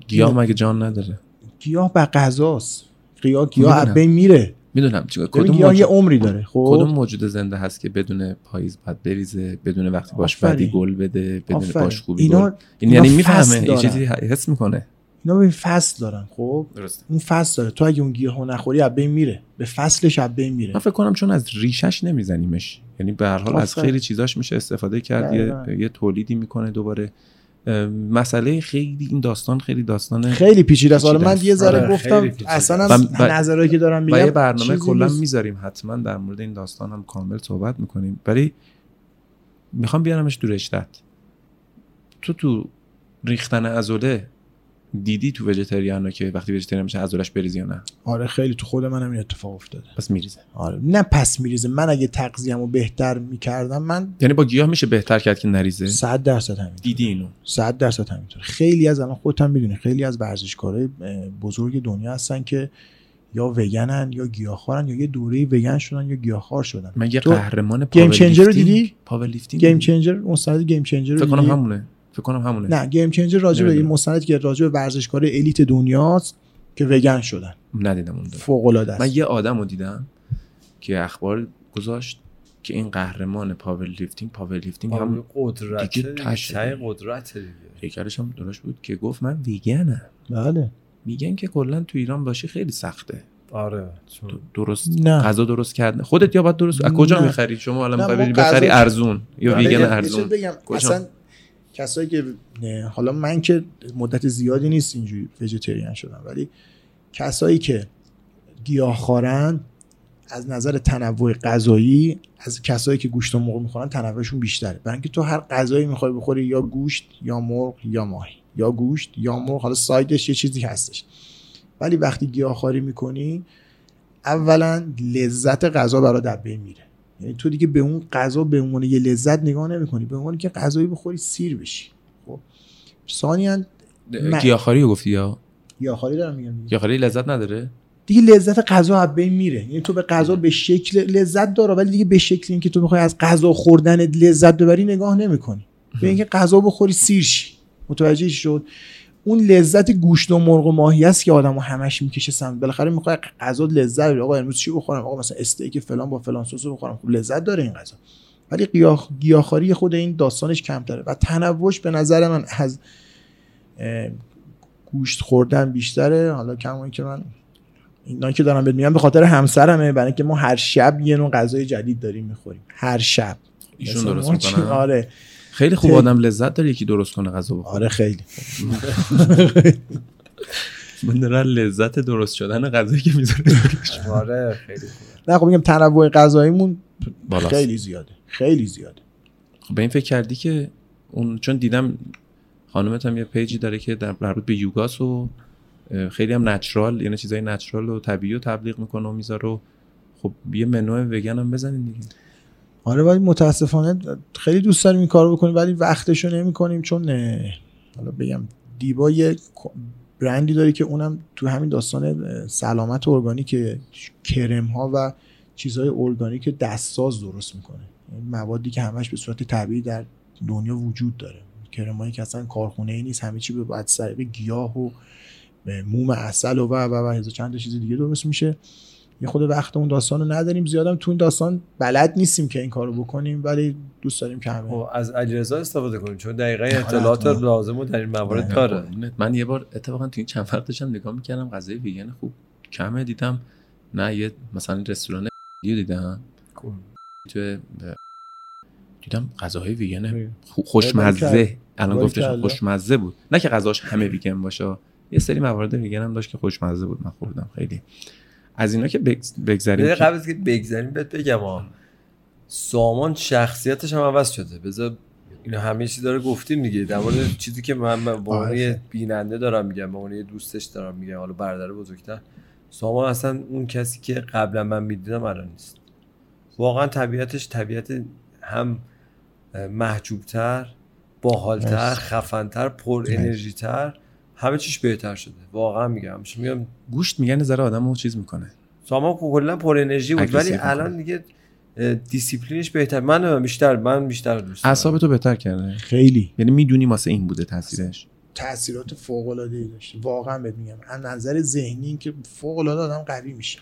گیاه مگه جان نداره؟ گیاه به غذاست. گیاه گیاه بین میره. می‌دونم کدوم گیاه یه عمری داره خب؟ کدوم موجود زنده هست که بدون پاییز بعد بریزه بدون وقتی باش بعدی گل بده بدون باش خوبی اینا گل این یعنی می‌فهمه یه چیزی حس می‌کنه. اینا به فصل دارن خب؟ درسته. اون فصل داره. تو اگه اون گیاهو نخوری از بین میره. به فصلش از بین میره. من فکر کنم چون از ریشش نمیزنیمش. یعنی به هر حال از. خیلی چیزاش میشه استفاده کرد. یه, یه تولیدی می‌کنه دوباره. مسئله خیلی این داستان خیلی داستان خیلی پیچیده است حالا من یه. ذره آره، گفتم اصلا و- نظرهایی که دارم میگم یه برنامه کلا. می‌ذاریم حتما در مورد این داستان هم کامل صحبت می‌کنیم ولی می‌خوام بیارمش دور رشتت تو تو ریختن عضله دیدی تو vegetarian ا که وقتی vegetarian میشه عضلش بریزی یا نه؟ آره خیلی تو خود منم این اتفاق افتاده. پس میریزه. آره نه پس میریزه. من اگه تغذیه‌مو بهتر می‌کردم من یعنی با گیاه میشه بهتر کرد که نریزه؟ 100 درصد همین دیدی اینو؟ 100 درصد همینطور خیلی از الان خودت هم می‌دونی خیلی از ورزشکارای بزرگ دنیا هستن که یا وگنن یا گیاهخوارن یا یه دوره وگن شدن یا گیاهخوار شدن. من یه قهرمان game power changer رو دیدی؟ پاور لیفتینگ game changer مستند game changer رو فکر کنم؟ همونه. فکر کنم همونه. نه گیم چنجر راجع به این. مستندی که راجع به ورزشکار elite دنیاست که وگن شدن. ندیدم اون. فوق العاده من یه آدم رو دیدم که اخبار گذاشت که این قهرمان powerlifting powerlifting هم قدرت دیگه قدرت دیگه. پیکرش هم درست بود که گفت من ویگنم بله. میگن که کلا تو ایران باشی خیلی سخته. آره درست نه. غذا درست کردن. خودت یا باید درست از کجا. می‌خری؟ شما الان می‌خوای بری بخری ارزون یا ویگن ارزون. بگم؟ اصلا کسایی که حالا من که مدت زیادی نیست اینجوری وجیتریان شدم ولی کسایی که گیاهخوارن از نظر تنوع غذایی از کسایی که گوشت و مرغ می‌خورن تنوعشون بیشتره. برای اینکه تو هر غذایی می‌خوای بخوری یا گوشت یا مرغ یا ماهی. یا گوشت یا مرغ حالا سایدش یه چیزی هستش. ولی وقتی گیاهخواری می‌کنی اولا لذت غذا برات در بین میره. یعنی تو دیگه به اون غذا به عنوان یه لذت نگاه نمی‌کنی. به عنوان که غذایی بخوری سیر بشی. خب. ثانیا گیاهخواری گفتی یا؟ گیاهخواری دارم میگم. گیاهخواری لذت نداره؟ دیگه لذت غذا از بین میره. یعنی تو به غذا به شکل لذت داره ولی دیگه به شکل اینکه تو بخوای از غذا خوردن لذت ببری نگاه نمی‌کنی. به اینکه غذا بخوری سیر شی. متوجه شد؟ اون لذت گوشت و مرغ و ماهی است که آدمو همش می‌کشه سمت. بالاخره می‌خوای غذا لذت ببری آقا امروز چی بخورم؟ آقا مثلا استیک فلان با فلان سس بخورم. خب لذت داره این غذا. ولی گیاه گیاهخواری خود این داستانش کمتره. و تنوعش به نظر من از گوشت خوردن بیشتره. حالا کما که من اینا که دارم بهت میگم به خاطر همسرمه. برای اینکه ما هر شب یه نوع غذای جدید داریم می‌خوریم. هر شب. ایشون درست می‌کنن؟ آره. خیلی خوب. آدم لذت داره یکی درست کنه غذا بخوره. آره خیلی. من لذت درست شدن غذایی که می‌ذاره آره خیلی خوبه. نه خب میگم تنوع غذاییمون. خیلی زیاده. خیلی زیاده. خب به این فکر کردی که اون چون دیدم خانومت هم یه پیجی داره که در مربوط به یوگاس و خیلی هم نچرال یعنی چیزای نچرال و طبیعی رو تبلیغ می‌کنه و می‌ذاره و خب یه منو وگن هم بزنین دیگه. آره ولی متاسفانه خیلی دوست داریم این کارو بکنیم ولی وقتشو نمی‌کنیم چون حالا بگم دیبا یه برندی داره که اونم تو همین داستان سلامت ارگانیک کرم ها و چیزهای ارگانیک دستساز درست می‌کنه. این موادی که همش به صورت طبیعی در دنیا وجود داره. کرمایی که اصلا کارخونه ای نیست همه چی به بعد طریق گیاه و موم اصل و و و هزار چند چیز دیگه درست میشه. یه خود وقت اون داستان رو نداریم زیادم تو این داستان بلد نیستیم که این کارو بکنیم ولی دوست داریم که همه. خب از علیرضا استفاده کنیم چون دقیقا اطلاعات حتما. لازم رو در این موارد داره من یه بار اتفاقا تو این چند وقت داشتم نگاه می‌کردم غذای ویگن خوب کمه دیدم نه یه مثلا رستوران دیدم. تو دیدم غذاهای ویگن خو- خوشمزه. الان گفتش. خوشمزه بود. نه که غذاش همه ویگن باشه. یه سری موارد ویگن هم داشت که خوشمزه بود. من خوردم خیلی. از اینا که بگذریم قبل از که بگذریم بهت بگم ها سامان شخصیتش هم عوض شده. بذار اینو همه چیز داره گفتیم دیگه. در مورد چیزی که من به عنوان آره. یه بیننده دارم میگم به عنوان یه دوستش دارم میگم حالا برادر بزرگتر. سامان اصلا اون کسی که قبلا من می‌دیدم الان نیست. واقعا طبیعتش طبیعت هم محجوبتر باحالتر. خفنتر پر انرژی تر همه چیش بهتر شده. واقعا میگم. چون میگم گوشت میگن ذره آدمو چیز می‌کنه. سامان کلا پر انرژی بود ولی. الان دیگه دیسیپلینش بهتر. من بیشتر من بیشتر دوست دارم. تو بهتر کرده. خیلی. یعنی می‌دونی واسه این بوده تاثیرش. تاثیرات فوق العاده ای داشته. واقعا بهت میگم. از نظر ذهنی که فوق العاده آدم قوی میشه.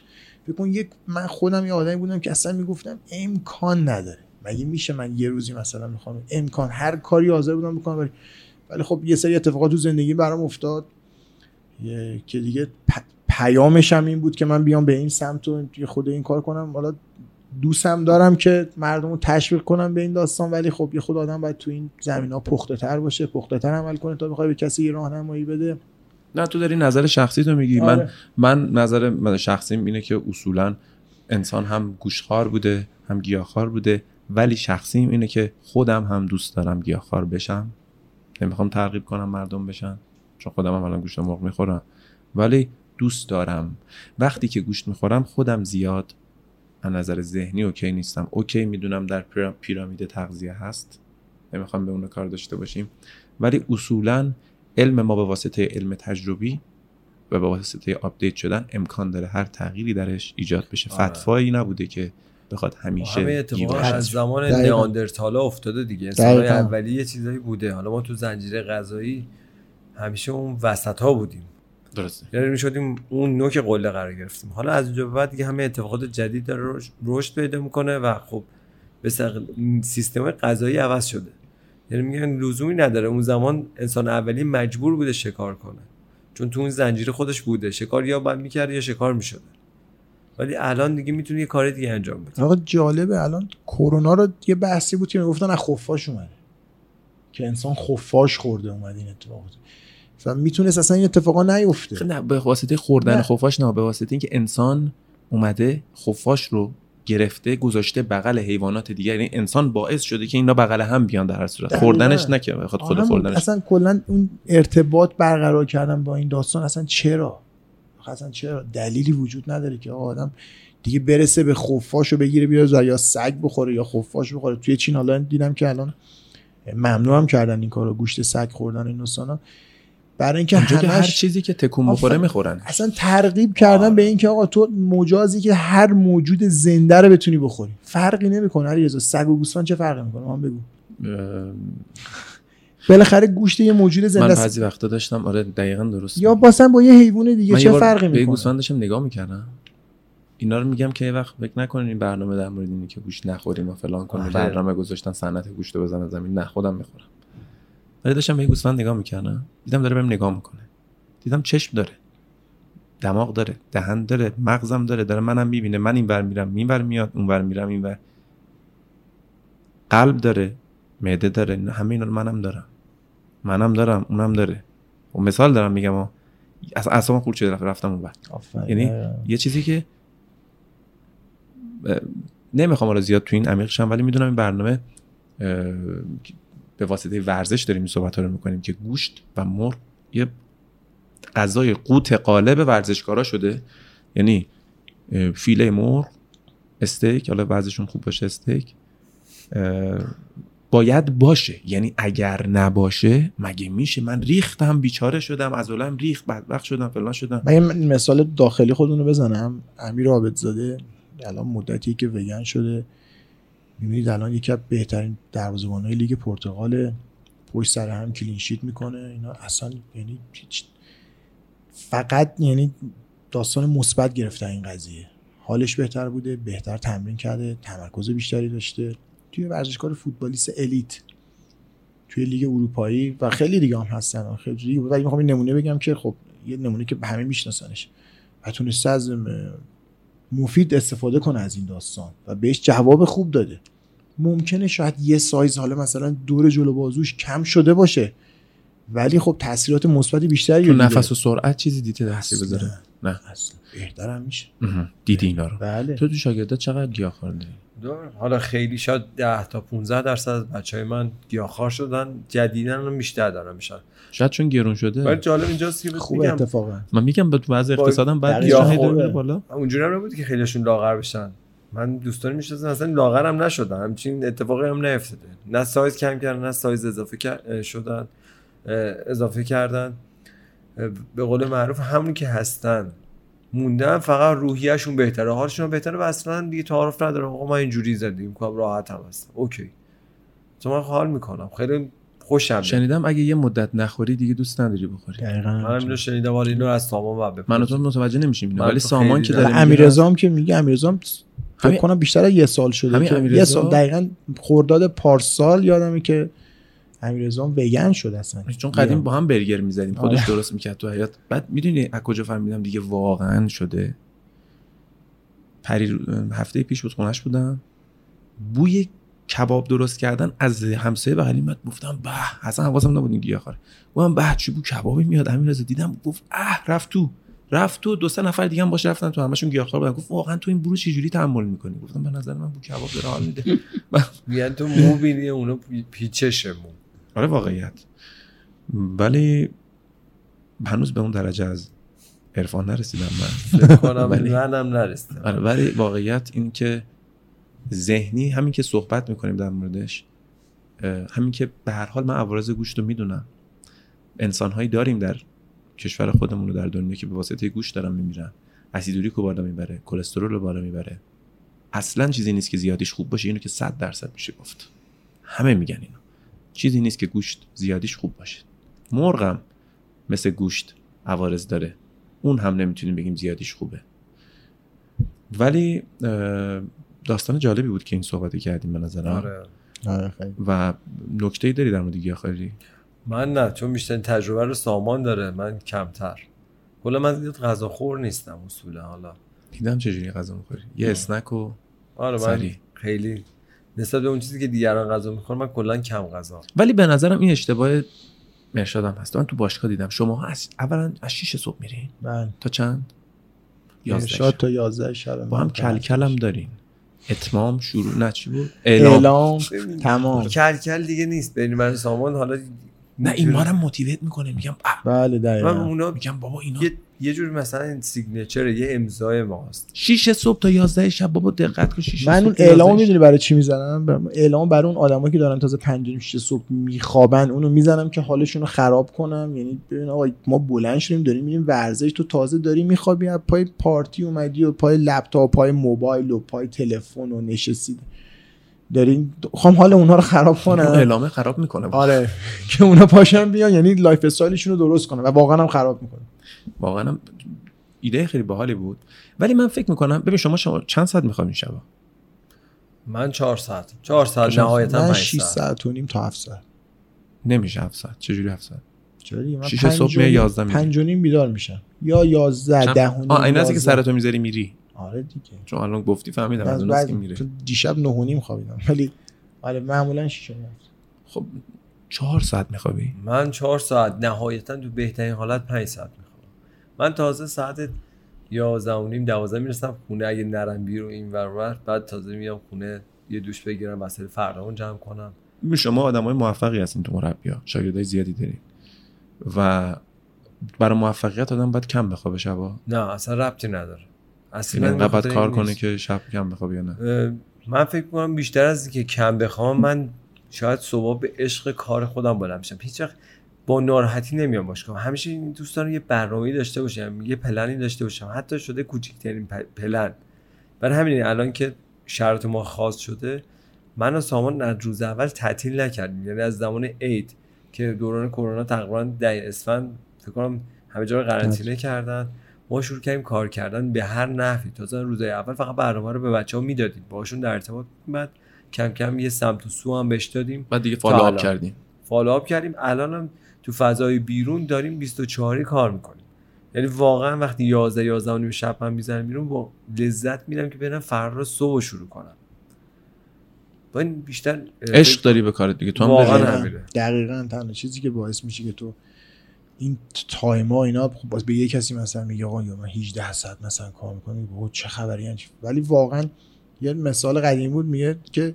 فکر کن یک من خودم یه آدمی بودم که اصلا می‌گفتم امکان نداره. مگه میشه من یه روزی مثلا می‌خوام امکان هر کاری حاضر بودم بکنم ولی ولی خب یه سری اتفاقات تو زندگی برام افتاد. که دیگه پ- پیامش هم این بود که من بیام به این سمت و خود این کار کنم. حالا دوستم دارم که مردم رو تشویق کنم به این داستان ولی خب یه خود آدم باید تو این زمین ها پخته تر باشه پخته تر عمل کنه تا بخوای به کسی راهنمایی بده. نه تو داری نظر شخصی تو میگی. من آره. من نظر من شخصیم اینه که اصولا انسان هم گوشخوار بوده هم گیاهخوار بوده ولی شخصیم اینه که خودم هم دوست دارم گیاهخوار بشم. نمی‌خوام ترغیب کنم مردم بشن چون خودم هم الان گوشت مرغ می‌خورم. ولی دوست دارم. وقتی که گوشت می‌خورم خودم زیاد از نظر ذهنی okay نیستم. okay می‌دونم در pyra- pyramid تغذیه هست. نمی‌خوام به اون کار داشته باشیم. ولی اصولا علم ما به واسطه علم تجربی و به واسطه update شدن امکان داره هر تغییری درش ایجاد بشه. آره. فتوایی نبوده که بخواد همیشه همه اتفاقا. از زمان دقیقاً. نیاندرتالا افتاده دیگه. انسان‌های دقیقاً. اولی یه چیزایی بوده. حالا ما تو زنجیره غذایی همیشه اون وسط ها بودیم. درسته. یعنی می‌شدیم اون نوک قله قرار گرفتیم. حالا از اونجا به بعد دیگه همه اتفاقات جدید داره رشد- پیدا می‌کنه و خب به سیستم غذایی عوض شده. یعنی میگن لزومی نداره. اون زمان انسان اولی مجبور بوده شکار کنه. چون تو اون زنجیره خودش بوده. شکار یا باید می‌کرد یا شکار می‌شده ولی الان دیگه می‌تونی یه کار دیگه انجام بده آقا جالبه الان کرونا رو یه بحثی بود که می‌گفتن از خفاش اومده. که انسان خفاش خورده اومد این اتفاقات و می‌تونست اصلا این اتفاقا نیفته. نه به واسطه خوردن نه. خفاش نه به واسطه اینکه انسان اومده خفاش رو گرفته گذاشته بغل حیوانات دیگه. یعنی انسان باعث شده که اینا بغل هم بیان در هر صورت. دقیقاً. خوردنش نه که بخواد خود خوردنش. اصلا کلا اون ارتباط برقرار کردن با این داستان اصلا چرا؟ اصلا چرا دلیلی وجود نداره که آدم دیگه برسه به خفاش رو بگیره بیاره یا سگ بخوره یا خفاش بخوره. توی چین حالا دیدم که الان ممنوع هم کردن این کارو گوشت سگ خوردن این داستانا برای اینکه که هر همش چیزی که تکون بخوره. می‌خورن اصلا ترغیب کردن به این که آقا تو مجازی که هر موجود زنده رو بتونی بخوری. فرقی نمی‌کنه علیرضا سگ و گوسفند چه فرقی می‌کنه؟ من بگو. بالاخره گوشت یه موجود من زنده است. بعضی وقتا داشتم آره دقیقا درست یا باسن با یه حیوان دیگه من چه فرقی می‌کنه؟ گوسفند داشتم نگاه می‌کردم. اینا رو میگم که یه وقت فکر نکنین این برنامه در مورد اینه که گوشت نخوریم و فلان کنیم. آره. برنامه گذاشتن صنعت گوشت رو بزنه زمین نه خودم می‌خورم. ولی داشتم به گوسفند نگاه می‌کردم. دیدم داره بهم نگاه می‌کنه. دیدم چشم داره. دماغ داره. دهن داره. مغزم داره. داره منم می‌بینه. من این ور میرم این ور میاد اون ور میرم این ور قلب داره. معده داره. همه اینا رو منم دارم. منم دارم اونم داره و مثال دارم میگم ها. اصلا اصلا خورد شده رفتم اون. یعنی یه چیزی که نمی‌خوام حالا زیاد تو این عمیق شم ولی می‌دونم این برنامه به واسطه ورزش داریم این صحبت رو می‌کنیم که گوشت و مرغ یه غذای قوت قالب ورزشکارا شده یعنی فیله مرغ استیک حالا بعضشون خوب باشه استیک باید باشه. یعنی اگر نباشه مگه میشه؟ من ریختم بیچاره شدم از ریخت بدبخت شدم فلان شدم. من مثال داخلی خودونو بزنم. امیر عابدزاده الان مدتی که وگن شده. می‌بینید الان یکی از بهترین دروازه‌بان‌های لیگ پرتغال. پشت سر هم کلین شیت می‌کنه. اینا اصلا یعنی فقط یعنی داستان مثبت گرفته این قضیه. حالش بهتر بوده بهتر تمرین کرده تمرکز بیشتری داشته. توی ورزشکار فوتبالیست الیت توی لیگ اروپایی و خیلی دیگه هم هستن. خیلی ولی می‌خوام این نمونه بگم که خب یه نمونه که همه میشناسنش. و تونسته از مفید استفاده کنه از این داستان و بهش جواب خوب داده. ممکنه شاید یه سایز حالا مثلا دور جلو بازوش کم شده باشه ولی خب تاثیرات مثبت بیشتری تو. نفس و سرعت چیزی دیده دستی اصلا. بذاره؟ نه. اصلا. بهتر هم میشه. دیدی اینا رو. بله. تو تو شاگردات چقدر گیاه خورده دور. حالا خیلی شاید 10 تا 15 درصد از بچه های من گیاهخوار شدن جدیدن رو بیشتر دارن میشن. شاید چون گرون ولی شده جالب اینجاست که خوب میگم. اتفاقا. من میگم به وضع اقتصادم بعد. میره بالا. اونجوری هم نبود که خیلیشون لاغر بشن. من دوستان می‌شناسم اصلا لاغر هم نشدن. همچین اتفاقی هم نیفتاده. نه سایز کم کردن نه سایز اضافه شدن اضافه کردن. به قول معروف همونی که هستن. موندن فقط روحیهشون بهتره. حالشون بهتره و اصلا دیگه تعارف ندارم آقا من اینجوری زندگی می‌کنم راحت هم هستم. okay. تو من حال می‌کنم. خیلی خوشم. شنیدم اگه یه مدت نخوری دیگه دوست نداری بخوری. دقیقاً. منم اینو شنیدم ولی اینو از سامان بعد من. تو متوجه نمیشیم. من ولی سامان که. داره هم که میگه امیررضا هم فکر کنم بیشتر از یه سال شده که یه سال دقیقا خرداد پارسال یادمه که امیررضا وگن شد اصلا. چون قدیم با هم برگر می‌زدیم. خودش آره. درست می‌کرد تو حیات بعد می‌دونی از کجا فهمیدم دیگه واقعا شده؟ پری هفته پیش بود خونش بودم. بوی کباب درست کردن از همسایه بغلی میاد گفتم به اصلا حواسم نبود این گیاه خوره گفتم به چه بو کبابی میاد. امیر دیدم گفت اه رفت تو. رفت تو. دو سه نفر دیگه هم باش رفتن تو. همشون گیاهخوار بودن. گفت واقعا تو این برو چجوری تحمل می‌کنی؟ گفتم به نظر من بو کباب داره حال میده. میگن تو مو بینی اونا پیچشه مو آره واقعیت. ولی هنوز به اون درجه از عرفان نرسیدم من. کنم ولی- منم نرسیدم. آره ولی واقعیت این که ذهنی همین که صحبت می‌کنیم در موردش همین که به هر حال من عوارض گوشت رو می‌دونم. انسانهایی داریم در کشور خودمون و در دنیا که به واسطه گوشت دارن میمیرن. اسیدوریک رو بالا می‌بره کلسترول رو بالا می‌بره. اصلا چیزی نیست که زیادیش خوب باشه اینو که 100 درصد میشه گفت. همه میگن اینو. چیزی نیست که گوشت زیادیش خوب باشه. مرغم مثل گوشت عوارض داره. اون هم نمی‌تونیم بگیم زیادیش خوبه. ولی داستان جالبی بود که این صحبتی کردیم به نظرم. آره. آره خیلی. و نکته داری در مورد گیاهخواری من نه چون بیشتر تجربه رو سامان داره من کمتر. کلا من زیاد غذا خور نیستم اصولا حالا. دیدم چجوری غذا می‌خوری؟ یه اسنک و آره من. خیلی نسبت به اون چیزی که دیگران غذا می‌خورن من کلا کم غذا. ولی به نظرم این اشتباه مرشادم هست. من تو باشگاه دیدم. شما از اولا از 6 صبح میرین؟ من تا چند؟ شاد 11 تا 11 شب. با هم کلکلم دارین. اتمام شروع نه چی بود؟ اعلام, اعلام. تمام. کل کل دیگه نیست. بین من سامان حالا نه این ما رو motivate می‌کنه. میگم. بله من دقیقا اونا میگم بابا اینا یه یه جور مثلا این signature یه امضای ماست. 6 صبح تا 11 شب بابا دقت کن 6 من اون اعلام 11 می‌دونی برای چی می‌زنم؟ اعلام برای اون آدمایی که دارن تازه 5 6 صبح میخوابن اونو می‌زنم که حالشون رو خراب کنم. یعنی ببین آقا ما بلند شدیم داریم میریم ورزش. تو تازه داری میخوابی از پای پارتی اومدی و پای لپتاپ پای موبایل و پای تلفن و نشستی. دارین؟ خواهم حال اونها رو خراب اون کنم اعلامه خراب می‌کنه. آره. که اونا پاشن بیان یعنی lifestyle شون رو درست کنن و واقعا هم خراب می‌کنه واقعا ایده خیلی باحالی بود. ولی من فکر می‌کنم ببین شما, شما چند ساعت میخوابین شبا من چهار ساعت. چهار ساعت شما- نهایتا من پنج 6 ساعت. ساعت و نیم تا 7 ساعت. نمیشه 7 ساعت. چجوری 7 ساعت؟ دیگه؟ من شیش پنج صبح و میای نیم- 11 میری. پنج و نیم بیدار میشم. یا 11 چند- ده و نیم آه این که 11. سرتو می‌ذاری میری. آره دیگه. چون الان گفتی فهمیدم از اون که میره. دیشب 9 و نیم خوابیدم. ولی آره معمولا 6 و نیم. خب چهار ساعت میخوابی؟ من چهار ساعت نهایتا تو بهترین حالت پنج ساعت می‌خوام من تازه ساعت یازده و نیم دوازده می‌رسم خونه اگه نرم بیرون این ور اون. بعد تازه میام خونه یه دوش بگیرم وسایل فردامون جمع کنم. شما آدمای موفقی هستین تو مربیا شاگردای زیادی دارین. و برای موفقیت آدم باید کم بخوابه شبا. نه اصلا ربطی نداره. اصلا یعنی بخاطر کار کنه. که شب کم بخوابه یا نه؟ من فکر کنم بیشتر از اینکه کم بخوام من شاید صبح به عشق کار خودم بلند میشم. هیچ وقت با ناراحتی نمیام باشگاه. همیشه این دوست دارم یه برنامه‌ای داشته باشم یه پلنی داشته باشم. حتی شده کوچکترین پلن. برای همین الان که شرط ما خاص شده من و سامان از روز اول تعطیل نکردیم. یعنی از زمان عید که دوران کرونا تقریبا ده اسفند فکر کنم همه جا رو قرنطینه کردن. ما شروع کردیم کار کردن به هر نحوی. تازه روزای اول فقط برنامه رو به بچه ها می‌دادیم. باشون در ارتباط. بعد کم کم یه سمت و سو هم بهش دادیم. بعد دیگه تا follow up الان. کردین follow up کردیم. الان هم تو فضای بیرون داریم 24 کار می‌کنیم یعنی واقعا وقتی 11 11 و نیم شب من می‌زنم بیرون با لذت میرم که برم فردا صبح رو شروع کنم با این بیشتر عشق داری به کارت دیگه تو هم واقعا. دقیقاً. تنها چیزی که باعث میشه که تو این تایما اینا خب باز به یه کسی مثلا میگه آقا یا من 18 ساعت مثلا کار می‌کنم بابا چه خبری یعنی؟ ولی واقعا یه مثال قدیم بود میگه که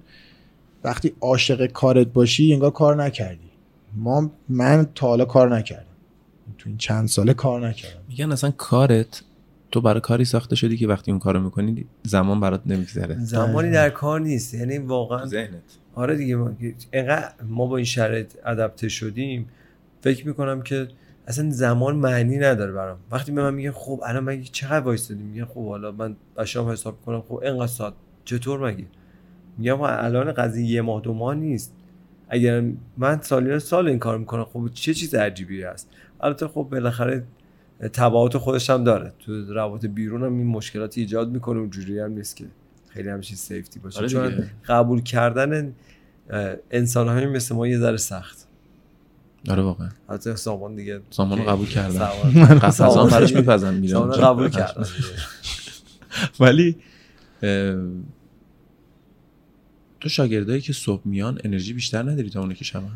وقتی عاشق کارت باشی انگار کار نکردی ما من تا حالا کار نکردم. تو این چند ساله کار نکردم. میگن اصلا کارت تو برای کاری ساخته شدی که وقتی اون کارو می‌کنی زمان برات نمیگذره. زمانی در کار نیست یعنی واقعا ذهنت. آره دیگه ما- انقدر ما با این شرایط ادپته شدیم. فکر می‌کنم که اصلا زمان معنی نداره برام. وقتی به من میگن خب الان مگه چقدر وایسادی؟ میگن خب حالا من بشام حساب کنم خب اینقدر ساعت. چطور مگه؟ میگم الان قضیه یه ماه دو ماه نیست. اگر من سالیان سال این کار می‌کنم خب چه چیز عجیبی هست البته خب بالاخره تبعات خودش هم داره. تو روابط بیرون هم این مشکلات ایجاد می‌کنه اونجوری هم نیست که خیلی همچین سیفتی باشه. آره چون. قبول کردن انسان های مثل ما یه ذره سخت. آره واقعا. حتی سامان دیگه. سامان رو قبول قفزان سامان. براش میپزن میره سامان. قبول کردم ولی تو شاگردایی که صبح میان انرژی بیشتر نداری تا اونی که شبن؟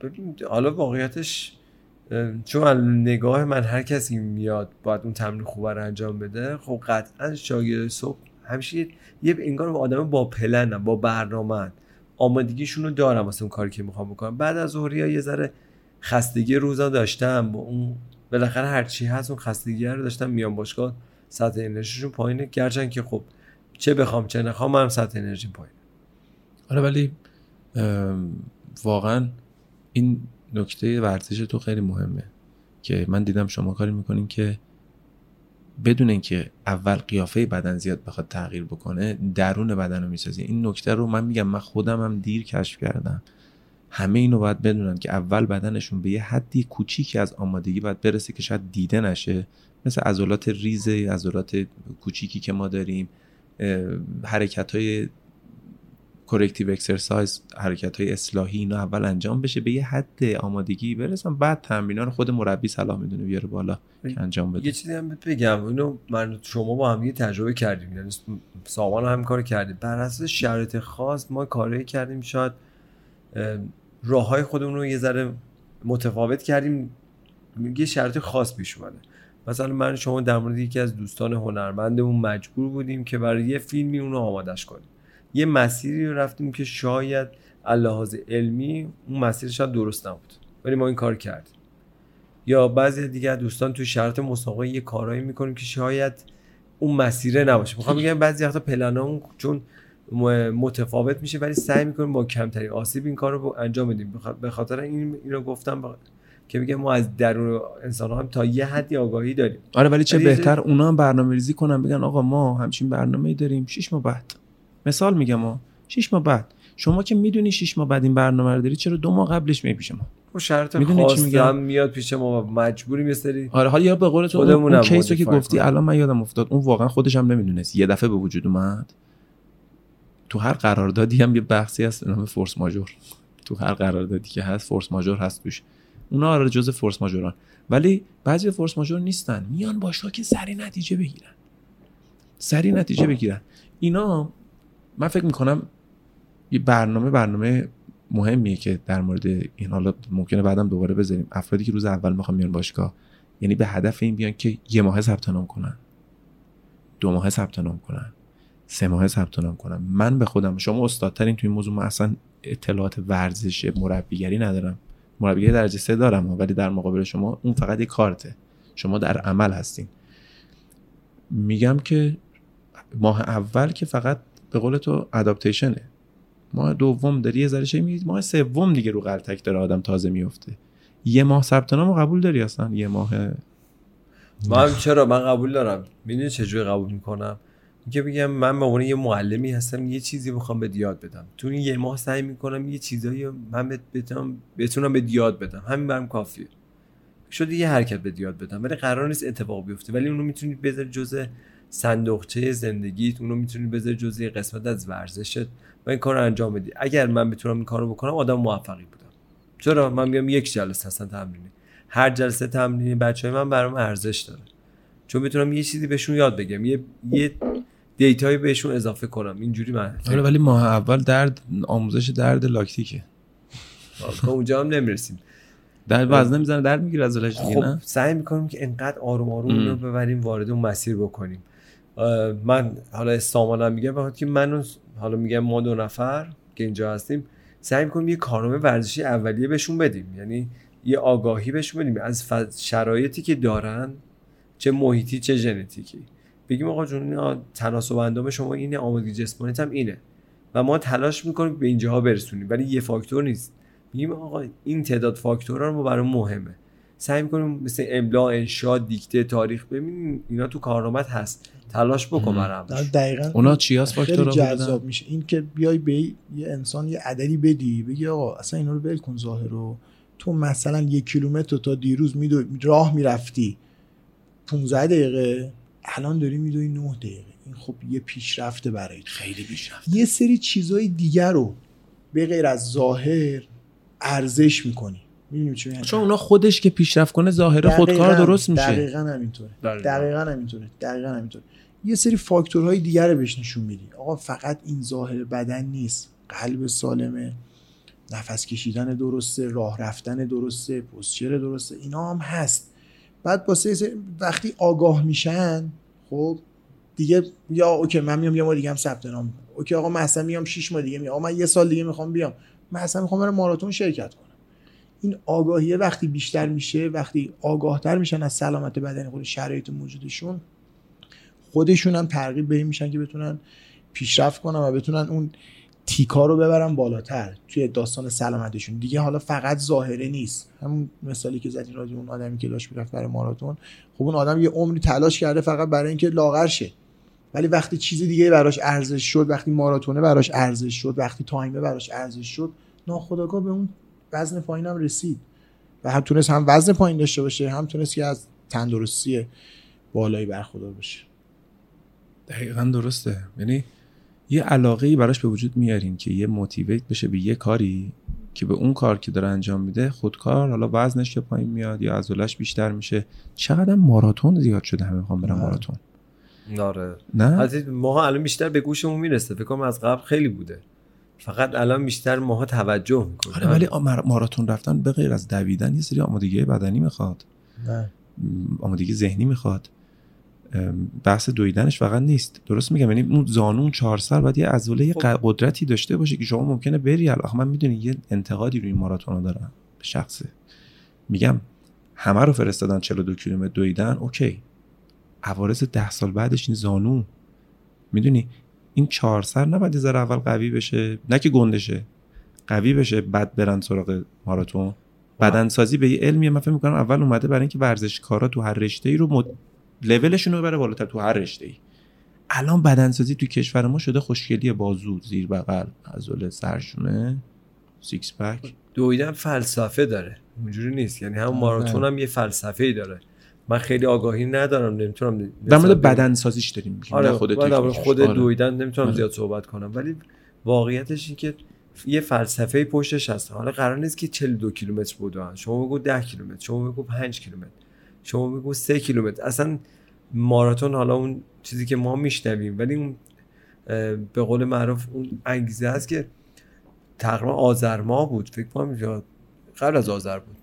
ببین حالا واقعیتش چون نگاه من هر کسی میاد باید اون تمرین خوب رو انجام بده خب قطعا شاگرد صبح همیشه یه- انگار آدم با پلن با برنامه آمادگیشون رو دارم واسه اون کاری که می‌خوام بکنم بعد از ظهری یه ذره خستگی روزا داشتم. با اون بالاخره هر چی هست اون خستگی رو داشتم. میام باشگاه سطح انرژیشون پایینه. گرچن که خب چه بخوام چه نخوام هم سطح انرژی پایین آره ولی واقعا این نکته ورزش تو خیلی مهمه که من دیدم شما کاری می‌کنین که بدون اینکه اول قیافه بدن زیاد بخواد تغییر بکنه درون بدن رو می‌سازی. این نکته رو من میگم من خودم هم دیر کشف کردم. همه اینو باید بدونن که اول بدنشون به یه حدی کوچیکی از آمادگی باید برسه که شاید دیده نشه. مثل عضلات ریز عضلات کوچیکی که ما داریم حرکت های corrective exercise حرکت های اصلاحی اینا اول انجام بشه به یه حد آمادگی برسن بعد تمرینا رو خود مربی صلاح می‌دونه بیاره بالا که انجام بده. یه چیزی هم بگم. اینو من شما با هم یه تجربه کردیم. یعنی سامان هم کار کردیم. بر اساس شرایط خاص ما کاری کردیم. شاید راه های خودمون رو یه ذره متفاوت کردیم. یه شرایط خاص پیش اومده. مثلا من شما در مورد یکی از دوستان هنرمندمون مجبور بودیم که برای یه فیلمی اونو آمادش کنیم. یه مسیری رو رفتیم که شاید لحاظ علمی اون مسیر شاید درست نبود. ولی ما این کار کردیم. یا بعضی دیگه دوستان تو شرط مسابقه یه کارایی می‌کنیم که شاید اون مسیره نباشه. می‌خوام بگم بعضی وقتا پلنامون چون متفاوت میشه ولی سعی می‌کنیم با کمترین آسیب این کار رو انجام بدیم. به خاطر این اینو گفتم با... که میگم ما از درون انسان هم تا یه حدی آگاهی داریم. آره ولی چه بهتر اونا هم برنامه ریزی کنن بگن آقا ما همچین برنامه داریم شش ماه بعد. مثال میگم ما شش ماه بعد. شما که می‌دونی شش ماه بعد این برنامه رو داری چرا دو ماه قبلش می پیش ما؟ و شرط خاص هم میاد پیش ما مجبوریم یه سری آره حالا یا به قول تو اون, اون کیسو که گفتی الان من یادم افتاد اون واقعا خودش هم نمی‌دونست. یه دفعه به وجود اومد. تو هر قراردادی هم یه بحثی هست به نام فورس ماژور. تو هر قراردادی که هست فورس ماژور هست توش. اونا آره جزء فورس ماژوران. ولی بعضی فورس ماژور نیستن. میان باشگاه که سری نتیجه بگیرن. سری نتیجه بگیرن. اینا من فکر می‌کنم یه برنامه برنامه مهمیه که در مورد این حالا ممکنه بعدم دوباره بذاریم. افرادی که روز اول می‌خوان میان باشگاه یعنی به هدف این بیان که یه ماه ثبت نام کنن. دو ماه ثبت نام کنن. سه ماه ثبت نام کنن. من به خودم شما استادترین تو این موضوع من اصلا اطلاعات ورزش مربیگری ندارم. مربیگری درجه سه دارم ولی در مقابل شما اون فقط یه کارته. شما در عمل هستین. میگم که ماه اول که فقط به قول تو اداپتیشنه ماه دوم داری یه ذره میگید ماه سوم دیگه رو قلتک داره آدم تازه میفته یه ماه ثبت نام قبول داری اصلا؟ یه ماه من چرا؟ من قبول دارم. می‌دونی چجوری قبول می‌کنم؟ اینکه بگم من به عنوان یه معلمی هستم یه چیزی می‌خوام به یاد بدم. تو این یه ماه سعی می‌کنم یه چیزایی من بتونم بتونم به یاد بدم. همین برام کافیه. شده یه حرکت به یاد بدم ولی قرار نیست اتفاق بیفته. ولی اونو می‌تونید بذاری جزء صندوقچه زندگیت اونو می‌تونی بذاری جزء قسمت از ورزشت. و این کار رو انجام بدی. اگر من بتونم این کارو بکنم آدم موفقی بودم. چرا؟ من میگم یک جلسه هستن تمرینی هر جلسه تمرینی بچه های من برام ارزش داره. چون می‌تونم یه چیزی بهشون یاد بگم. یه یه دیتایی بهشون اضافه کنم. اینجوری من آره ولی ماه اول درد آموزش درد لاکتیکه. اونجا هم نمی‌رسیم. در وزنه می‌زنه درد می‌گیره از دیگه خب نه؟ سعی می‌کنیم که انقدر آروم آروم رو ببریم وارد اون مسیر بکنیم. من حالا سامانم میگم بخاطر که من حالا میگم ما دو نفر که اینجا هستیم سعی می‌کنیم یه کارنامه ورزشی اولیه بهشون بدیم. یعنی یه آگاهی بهشون بدیم از شرایطی که دارن چه محیطی چه ژنتیکی. بگیم آقا جون تناسب اندام شما اینه آمادگی جسمانیت هم اینه. و ما تلاش می‌کنیم به اینجاها برسونیم ولی یه فاکتور نیست. میگیم آقا این تعداد فاکتورها رو برای مهمه. سعی می‌کنیم مثل املا انشا دیکته تاریخ ببینیم اینا تو کارنامت هست. تلاش بکن برام دقیقا. اونا چی هست؟ خیلی فاکتورها جذاب میشه. این که بیای به یه انسان یه عددی بدی بگی آقا اصلا اینا رو ول کن ظاهر رو. تو مثلا یک کیلومتر تا دیروز میدو راه می‌رفتی. 15 دقیقه. الان داری میدوی 9 دقیقه. این خب یه پیشرفته برای خیلی پیشرفت یه سری چیزای دیگر رو به غیر از ظاهر ارزش می‌کنی. می‌دونی چی چون اونا خودش که پیشرفت کنه ظاهره خودکار درست میشه. دقیقاً همینطوره. دقیقاً. دقیقاً همینطوره دقیقاً همینطوره. یه سری فاکتورهای دیگر رو بهش نشون میدی. آقا فقط این ظاهر بدن نیست. قلب سالمه نفس کشیدن درسته راه رفتن درسته پوسچر درسته اینا هم هست. بعد یه سری- وقتی آگاه میشن خب دیگه یا okay من میام یه ماه دیگه هم ثبت نام. okay آقا من اصلا میام 6 ماه دیگه میام آقا من یه سال دیگه می‌خوام بیام. من اصلا می‌خوام برم ماراتون شرکت کنم. این آگاهیه وقتی بیشتر میشه وقتی آگاهتر میشن از سلامت بدنی خود شرایط موجودشون خودشون هم ترغیب به میشن که بتونن پیشرفت کنن و بتونن اون تیکا رو ببرن بالاتر توی داستان سلامتشون. دیگه حالا فقط ظاهره نیست. همون مثالی که زدین راجع اون آدمی که داشت می‌رفت برای ماراتون خب اون آدم یه عمری تلاش کرده فقط برای اینکه لاغر شه. ولی وقتی چیز دیگه براش ارزش شد وقتی ماراتونه براش ارزش شد وقتی تایمه براش ارزش شد ناخودآگاه به اون وزن پایین هم رسید و هم تونست هم وزن پایین داشته باشه هم تونست که از تندرستی بالایی برخوردار بشه دقیقا درسته. یعنی یه علاقه ای براش به وجود میارین که یه موتیویت بشه به یه کاری که به اون کار که داره انجام میده خودکار حالا وزنش که پایین میاد یا عضلش بیشتر میشه. چقدر هم ماراتون زیاد شده همه می‌خوام برم. ماراتون؟ آره نه؟ ماها الان بیشتر به گوشمون می‌رسه. فکر کنم از قبل خیلی بوده. فقط الان بیشتر ماها توجه می‌کنه آره ولی آمار- ماراتون رفتن به غیر از دویدن یه سری آمادگی بدنی می‌خواد. نه. آمادگی ذهنی می‌خواد. بحث دویدنش فقط نیست. درست میگم یعنی اون زانو اون چهار سر باید یه عضله خب. قدرتی داشته باشه که شما ممکنه بری آخه من می‌دونی یه انتقادی روی ماراتون دارم به شخصه. میگم همه رو فرستادن 42 کیلومتر دویدن اوکی. عوارض ده سال بعدش این زانو. می‌دونی؟ این چهار سر نباید ذره اول قوی بشه. نه که گندشه. قوی بشه بعد برن سراغ ماراتون. بدنسازی به یه علمیه. من فکر می‌کنم اول اومده برای اینکه ورزشکارا تو هر رشته ای رو مد... لولشون رو ببره بالاتر تو هر رشته ای الان بدنسازی تو کشور ما شده خوشگلی بازو زیر بغل عضله سرشونه six pack دویدن فلسفه داره. اونجوری نیست. یعنی هم ماراتون هم یه فلسفه ای داره. من خیلی آگاهی ندارم نمی‌تونم در مورد بدنسازیش داریم میگیم آره خود تکنیکش. خود آره. دویدن نمی‌تونم آره. زیاد صحبت کنم ولی واقعیتش این که یه فلسفه پشتش هست. حالا قرار نیست که 42 کیلومتر بدون شما بگو 10 کیلومتر شما بگو 5 کیلومتر شما بگو 3 کیلومتر. اصلا ماراتون حالا اون چیزی که ما میشنویم ولی اون به قول معروف اون انگیزه هست که تقریبا آذر ماه بود. فکر کنم قبل از آذر بود.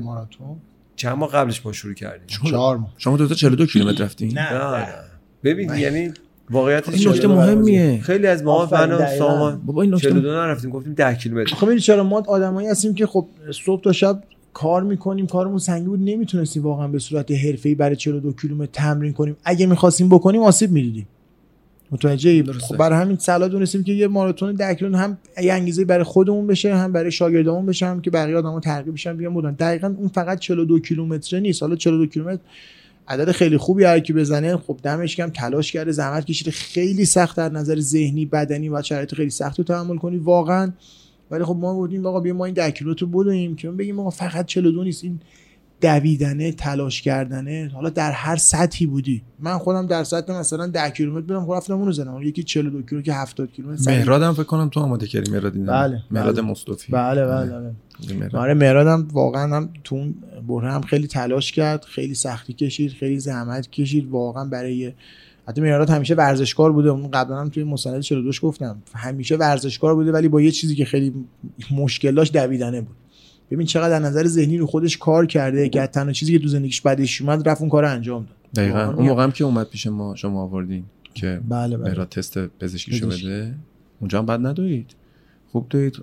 ماراتون؟ چند ماه قبلش ما شروع کردیم. شما- چهار ماه. شما دو تا 42 کیلومتر رفتین؟ نه. نه نه. ببین یعنی واقعیتش این نکته مهمیه. خیلی از ما دقیقاً. سامان بابا این نکته 42 نرفتیم گفتیم 10 کیلومتر. خب می‌دونی چرا ما آدمایی هستیم که خب صبح تا شب کار می‌کنیم کارمون سنگین بود نمی‌تونستیم واقعا به صورت حرفه‌ای برای 42 کیلومتر تمرین کنیم. اگه می‌خواستیم بکنیم آسیب می‌دیدیم. متوجه. خب برای همین صلاح دونستیم که یه ماراتون 10 کیلومتر هم یه انگیزه برای خودمون بشه هم برای شاگردامون بشه هم که بقیه آدما ترغیب بشن بیان بودن. دقیقا اون فقط 42 کیلومتر نیست. حالا 42 کیلومتر عدد خیلی خوبی هر کی بزنه. خب دمش کم تلاش کرده زحمت کشیده. خیلی سخت در نظر ذهنی بدنی و شرایط خیلی سخت رو تحمل کنی واقعا. ولی خب ما بودیم آقا بیا ما این 10 کیلومتر رو بدویم که بگیم آقا فقط 42 نیست. این دویدنه تلاش کردنه حالا در هر سطحی بودی. من خودم در سطح مثلا 10 کیلومتر برم خب رفتم اونو زدم. یکی 42 کیلو که 70 کیلومتر سریع. مهراد هم فکر کنم تو آماده کردی مهراد بله، مهراد بله. مصطفی. بله بله بله. مهراد. آره مهرادم واقعا هم تو اون بره هم خیلی تلاش کرد خیلی سختی کشید خیلی زحمت کشید. واقعا برای حتی مهراد همیشه ورزشکار بوده. اون قبلا هم توی مستند 42 گفتم. همیشه ورزشکار بوده ولی با یه چیزی که خیلی مشکل داشت دویدنه بود. ببین چقدر از نظر ذهنی رو خودش کار کرده که تنها چیزی که تو زندگیش بعدش اومد رفت اون کار انجام داد. دقیقا. اون موقع هم که اومد پیش ما شما آوردین که بله بله. تست پزشکی. بده اونجا هم بد ندوید خوب دوید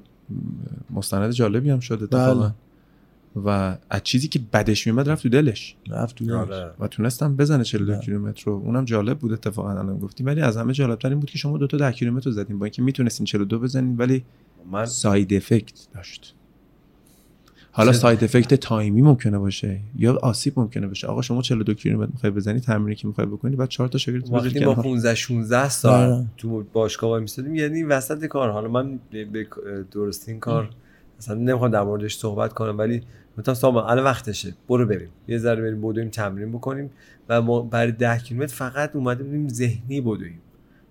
مستند جالبی هم شد بله. اتفاقا. و از چیزی که بدش میومد رفت تو دلش. رفت تو دلش. آره. و تونستم بزنه 42 بله. کیلومتر رو. اونم جالب بود اتفاقا الان گفتیم. ولی از همه جالبتر این بود که شما دو تا 10 کیلومتر رو زدین. با اینکه می‌تونستین 42 بزنین ولی من side effect داشت. حالا side effect time ی ممکنه باشه یا آسیب ممکنه باشه. آقا شما 42 کیلومتر می‌خوای بزنی تمرینی که می‌خوای بکنی بعد 4 تا شاگرد وقتی ما کنار. 15 16 سال. تو باشگاه وای میستادیم یعنی وسط کار. حالا من به به درستی این کار اصلا نمی‌خوام در موردش صحبت کنم ولی گفتم سامان الان وقتشه. برو بریم. یه ذره بریم بدویم تمرین بکنیم و ما برای 10 کیلومتر فقط اومده بودیم ذهنی بدویم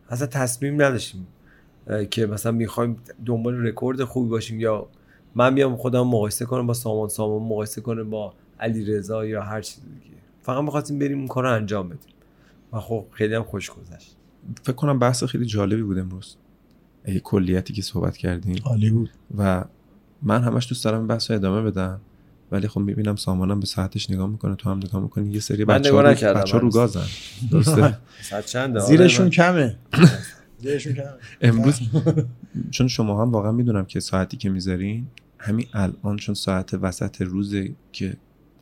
اصلا تصمیم نداشتیم که مثلا می‌خوایم دنبال رکورد خوبی باشیم یا من بیام خودم مقایسه کنم با سامان سامان مقایسه کنه با علی رضا یا هر چیز دیگه. فقط می‌خواستیم بریم اون کار رو انجام بدیم. و خب خیلی هم خوش گذشت. فکر کنم بحث خیلی جالبی بود امروز. ای کلیتی که صحبت کردیم. عالی بود. و من همش دوست دارم این بحث رو ادامه بدم. ولی خب می‌بینم سامانم به ساعتش نگاه می‌کنه تو هم نگاه می‌کنی. یه سری بچه ها رو, بچه‌ها رو. گازن. درسته؟ آره، زیرشون من- کمه. زیرشون کمه. امروز چون شما هم واقعا می‌دونم که ساعتی که می‌ذارین همین الان چون ساعت وسط روزه که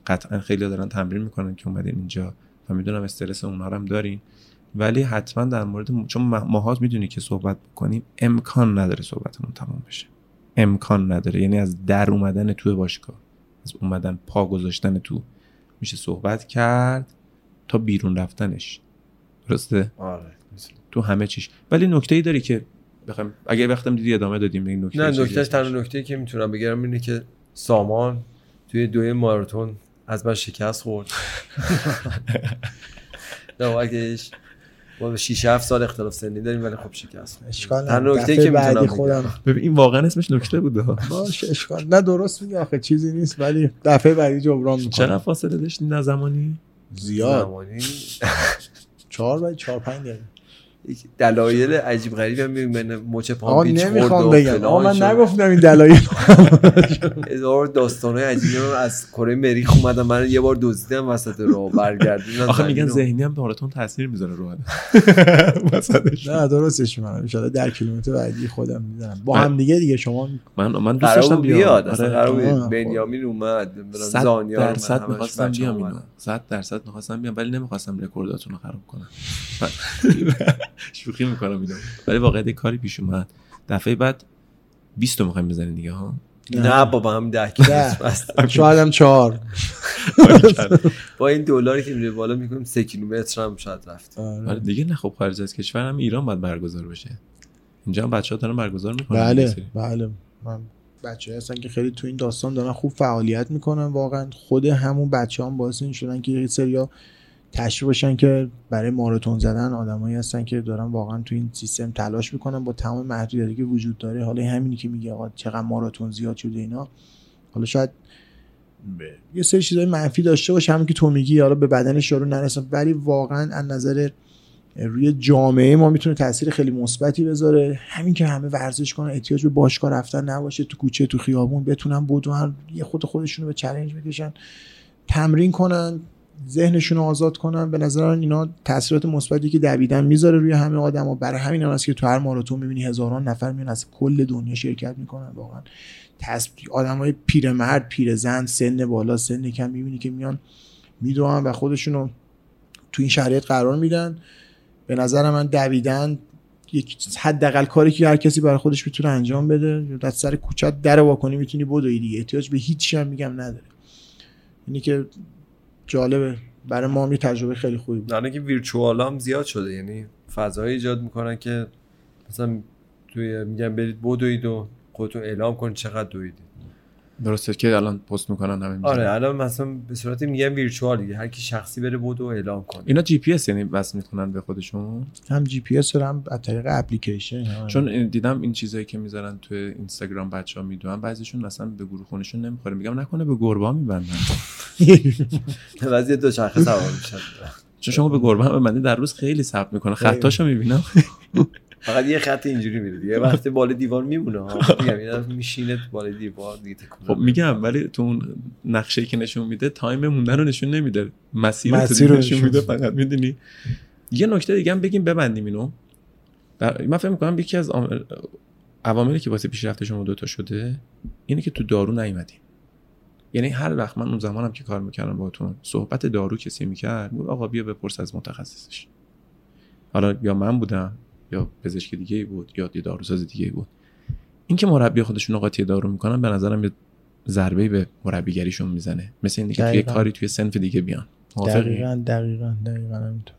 قطعا خیلی دارن تمرین می‌کنن که اومدین اینجا و می‌دونم استرس اونا رو هم دارین. ولی حتما در مورد م- چون ما- ماها می‌دونی که صحبت بکنیم امکان نداره صحبتمون تمام بشه. امکان نداره. یعنی از در اومدن تو باشگاه از اومدن پا گذاشتن تو میشه صحبت کرد تا بیرون رفتنش. درسته؟ آره تو همه چیش. ولی نکته ای داری که بخوام اگه وقتم دیدی ادامه دادیم به این نکته نه نکتهش؟ تنها نکته که می‌تونم بگم اینه که سامان توی دوی ماراتون از من شکست خورد. نواکش با 6 7 سال اختلاف سنی داریم ولی خب شکست. اشکال نکته‌ای دفعه که بعدی می‌تونم خودم. ببین این واقعا اسمش نکته بوده. ها. باش اشکال نه درست میگه آخه چیزی نیست ولی دفعه بعدی جبران چقدر می‌کنم فاصله داشتین نه زمانی؟ زیاد. زمانی؟ چهار باید چهار پنج دقیقه. یک دلایل عجیب غریبی هم من مچ پام خورد نمی‌خوام و بگم آقا من. نگفتم این دلایل هزار داستانهای عجیبی رو از کره مریخ اومدم من یه بار دزدیدم وسط راه برگردوندم آخه میگن. ذهنی هم ماراتون تاثیر می‌ذاره رو آدم وسطش. نه درستش می‌کنم ان در کیلومتر بعدی خودم می‌زنم با من- هم دیگه دیگه شما من من دوست قرار داشتم بیاد اصلا آره. قرار آه، بود خب. بنیامین اومد زانیار درصد همش می‌خواستم بیام. اینو صد درصد می‌خواستم بیام ولی نمی‌خواستم رکورداتون رو خراب کنم شوخی می‌کنم اینو. ولی واقعا یه کاری پیش اومد. دفعه بعد 20 تا می‌خوایم بزنیم دیگه ها؟ نه. بابا هم ده بس. شاید هم چهار. با این دلاری که میره بالا می‌کنیم سه کیلومتر هم شاید رفت. آره. آره. دیگه نه خب خارج از کشور هم ایران باید برگزار بشه. اینجا هم بچه ها دارن برگزار می‌کنن بله بله. من بچه هستن که خیلی تو این داستان دارن خوب فعالیت می‌کنن واقعا خود همون بچه هم باعث این شدن که یه سریا تشریف باشن که برای ماراتون زدن آدمایی هستن که دارن واقعا تو این سیستم تلاش می‌کنن. با تمام محدودیتی که وجود داره حالا همینی که میگه آقا چقدر ماراتون زیاد شده اینا. حالا شاید یه سری چیزای منفی داشته باشه همین که تو میگی حالا به بدنش یارو نرسن ولی واقعا از نظر روی جامعه ما می‌تونه تاثیر خیلی مثبتی بذاره. همین که همه ورزش کنن احتیاج به باشگاه رفتن نباشه تو کوچه تو خیابون بتونن بدون یه خود خودشونو به چالش بکشن تمرین کنن. ذهنشون رو آزاد کنن. به نظر اینا تاثیرات مثبتی که دویدن می‌ذاره روی همه آدما برای همین هم هست که تو هر ماراتون می‌بینی هزاران نفر میان از کل دنیا شرکت می‌کنن. واقعا آدمای پیرمرد پیرزن سن بالا سن کم می‌بینی که میان می‌دونن و خودشونو تو این شرایط قرار میدن. به نظر من دویدن یک حداقل کاری که هر کسی برای خودش می‌تونه انجام بده. از سر کوچت در واکنی می‌تونی بدوی دیگه. احتیاج به هیچ هم میگم نداره. اینی که جالبه. برای ما هم یه تجربه خیلی خوبی بود. نه که ویرچوال هم زیاد شده یعنی فضایی ایجاد می‌کنن که مثلا توی میگن برید بدوید و خودتون اعلام کنید چقدر دویدید. درسته که الان پست می‌کنن همه می‌ذارن. آره الان مثلا به صورت میگن virtual دیگه هر کی شخصی بره بدو و اعلام کنه. اینا جی پی اس یعنی وصل می‌کنن به خودشون؟ هم جی پی اس هم از طریق اپلیکیشن هم. چون دیدم این چیزایی که می‌ذارن تو اینستاگرام بچه ها می‌دونن بعضیشون مثلا به گروه خونشون نمی‌خوره. میگم نکنه به گربه میبندن. وضعیت دو شاخه سوار میشن چون شما به گربه هم ببندی در روز خیلی ثبت می‌کنه. خطاشو می‌بینم. فقط یه خط اینجوری میره یه وقتی بالا دیوار میمونه میگم اینا میشینه تو بالا دیوار دیگه خب. میگم ولی تو اون نقشه که نشون میده تایم موندن رو نشون نمیده. مسیر مسیر رو نشون میده. فقط می‌دونی. یه نکته دیگه هم بگیم ببندیم اینو. من فکر می‌کنم یکی از عواملی که واسه پیشرفت شما دوتا شده اینه که تو دارو نیومدیم یعنی هر وقت من اون زمانم که کار می‌کردم باهاتون صحبت دارو کسی می‌کرد می‌گفت آقا بیا بپرس از متخصصش. حالا یا من بودم یا پزشک دیگه ای بود یا یه داروساز دیگه ای بود. اینکه مربی خودشون قاطی دارو می‌کنن به نظرم یه ضربه به مربیگریشون می‌زنه. مثل اینکه توی دقیقاً. کاری توی سنف دیگه بیان؟ دقیقا دقیقا دقیقا همینطور.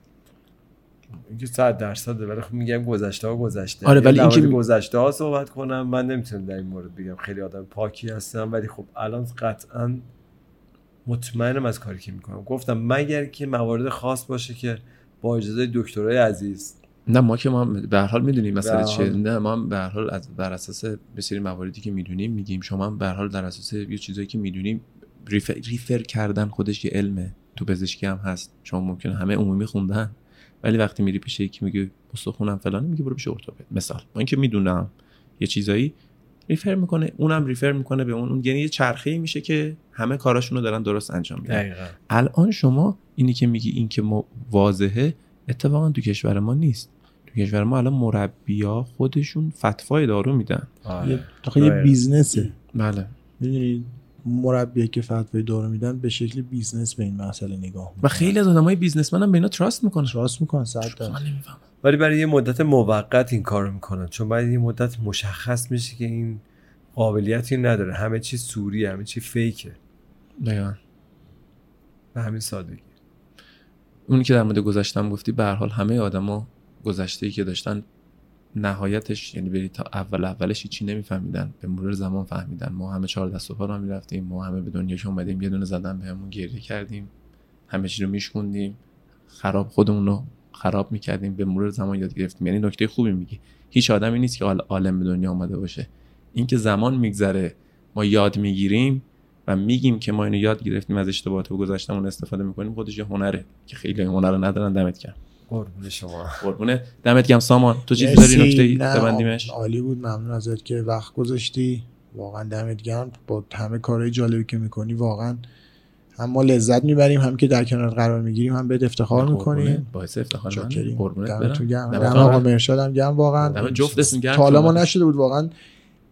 اینکه 100 درصده ولی خب میگم گذشته ها گذشته. آره، ولی اینکه- گذشته ها صحبت کنم. من نمی‌تونم در این مورد بگم. خیلی آدم پاکی هستم ولی خب الان قطعا مطمئنم از کاری که می‌کنم. گفتم مگر که موارد خاص باشه که با اجازه دکترای عزیز نه ما که ما به هر حال می‌دونیم هر چیه. نه ما هم به هر حال از بر اساس به سری مواردی که می‌دونیم میگیم. شما هم به هر حال در اساس یه چیزایی که می‌دونیم ریفر, ریفر کردن خودش یه علمه. تو پزشکی هم هست. شما ممکنه همه عمومی خوندن ولی وقتی میری پیش یکی میگه استخونم فلانه میگه برو پیش ارتوپد. مثال. با اینکه می‌دونم یه چیزایی refer می‌کنه اونم refer می‌کنه به اون. یعنی یه چرخه میشه که همه کاراشونو دارن درست انجام میدن. الان شما اینی که میگی این که ما واضحه اتفاقا تو کشور ما نیست. کشور ما الان مربیا خودشون فتوای دارو میدن. آره. یه دقیقاً. business ه. بله. می‌دونید مربی که فتوای دارو میدن به شکل business به این مسئله نگاه و خیلی از آدمای businessman هم به اینا trust می‌کنن. trust می‌کنن صد ولی برای یه مدت موقت این کارو می‌کنن. چون بعد یه مدت مشخص میشه که این قابلیتی نداره. همه چی سوری همه چی فیکه. دقیقاً. به همین سادگی. اونی که در مورد گذشتم گفتی به هر حال همه آدما گذشته ای که داشتن نهایتش یعنی بری تا اول اولش چی نمیفهمیدن. به مرور زمان فهمیدن. ما همه چهار دست و پا را می‌رفتیم. ما همه به دنیا که اومدیم. یه دونه زدن بهمون گریه کردیم. همه چی رو میشکوندیم. خراب خودمون رو خراب می‌کردیم. به مرور زمان یاد گرفتیم. یعنی نکته خوبی میگی. هیچ آدمی نیست که عالم به دنیا آمده باشه. اینکه زمان میگذره ما یاد می‌گیریم و میگیم که ما اینو یاد گرفتیم از اشتباهات گذشتمون استفاده می‌کنیم خودش یه هنره که خیلی هنر رو ندارن دمت گرم. قربون شما. قربونه. دمت گرم. سامان تو چیزی. داری نکته ببندیمش. عالی بود. ممنون ازت که وقت گذاشتی. واقعا دمت گرم. با همه کارهای جالبی که می‌کنی واقعا هم ما لذت می‌بریم هم که در کنار قرار می‌گیریم هم بهت افتخار می‌کنیم. باعث افتخار من قربونت برم. دم آقا. مرشاد هم گرم. واقعا دم جفتتون گرم. حالا ما. نشده بود واقعا.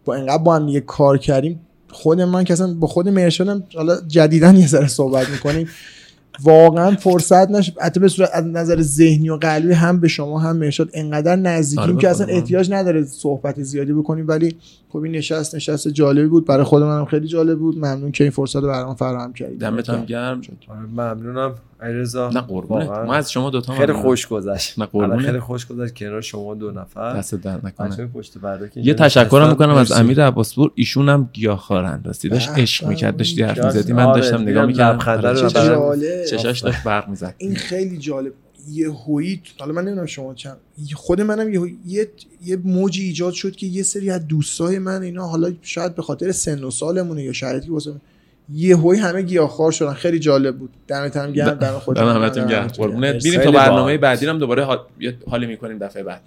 با اینقدر با هم یه کار کردیم. خود من که اصلا با خود مرشادم حالا جدیدن یه ذره صحبت می‌کنیم. واقعا فرصت نشد حتی به صورت از نظر ذهنی و قلبی هم به شما هم مرشاد انقدر نزدیکیم آره، که اصلا. احتیاج نداره صحبت زیادی بکنیم ولی خب این نشست نشست جالبی بود. برای خود منم خیلی جالب بود. ممنون که این فرصت رو برام فراهم کردید. دمت هم گرم. آره، ممنونم. علیرضا نه قربونت. ما از شما دوتا خیلی ممنونم. خوش گذشت نه، قربونت. خیلی خوش گذشت کنار شما دو نفر دست در نکنه پشت پرده که یه نشستن. می‌کنم از. امیر عباسپور ایشون هم گیاهخوارن راستی داشت عشق می‌کرد داشتی حرف آره، می‌زدی من داشتم دیدم نگاه می‌کردم آره،. چشاش داشت برق می‌زد این خیلی جالب یه هویی حالا من نمی‌دونم شما چند خود منم یه یه یه موجی ایجاد شد که یه سری از دوستای من اینا حالا شاید به خاطر سن و سالمونه یا شرایطی که واسه یه هوی همه گیاهخوار شدن. خیلی جالب بود. دمت هم گرم دم خودت دم همتون گرم. قربونت. تا برنامه. بعدی هم دوباره حال... یه حالی می‌کنیم دفعه بعد.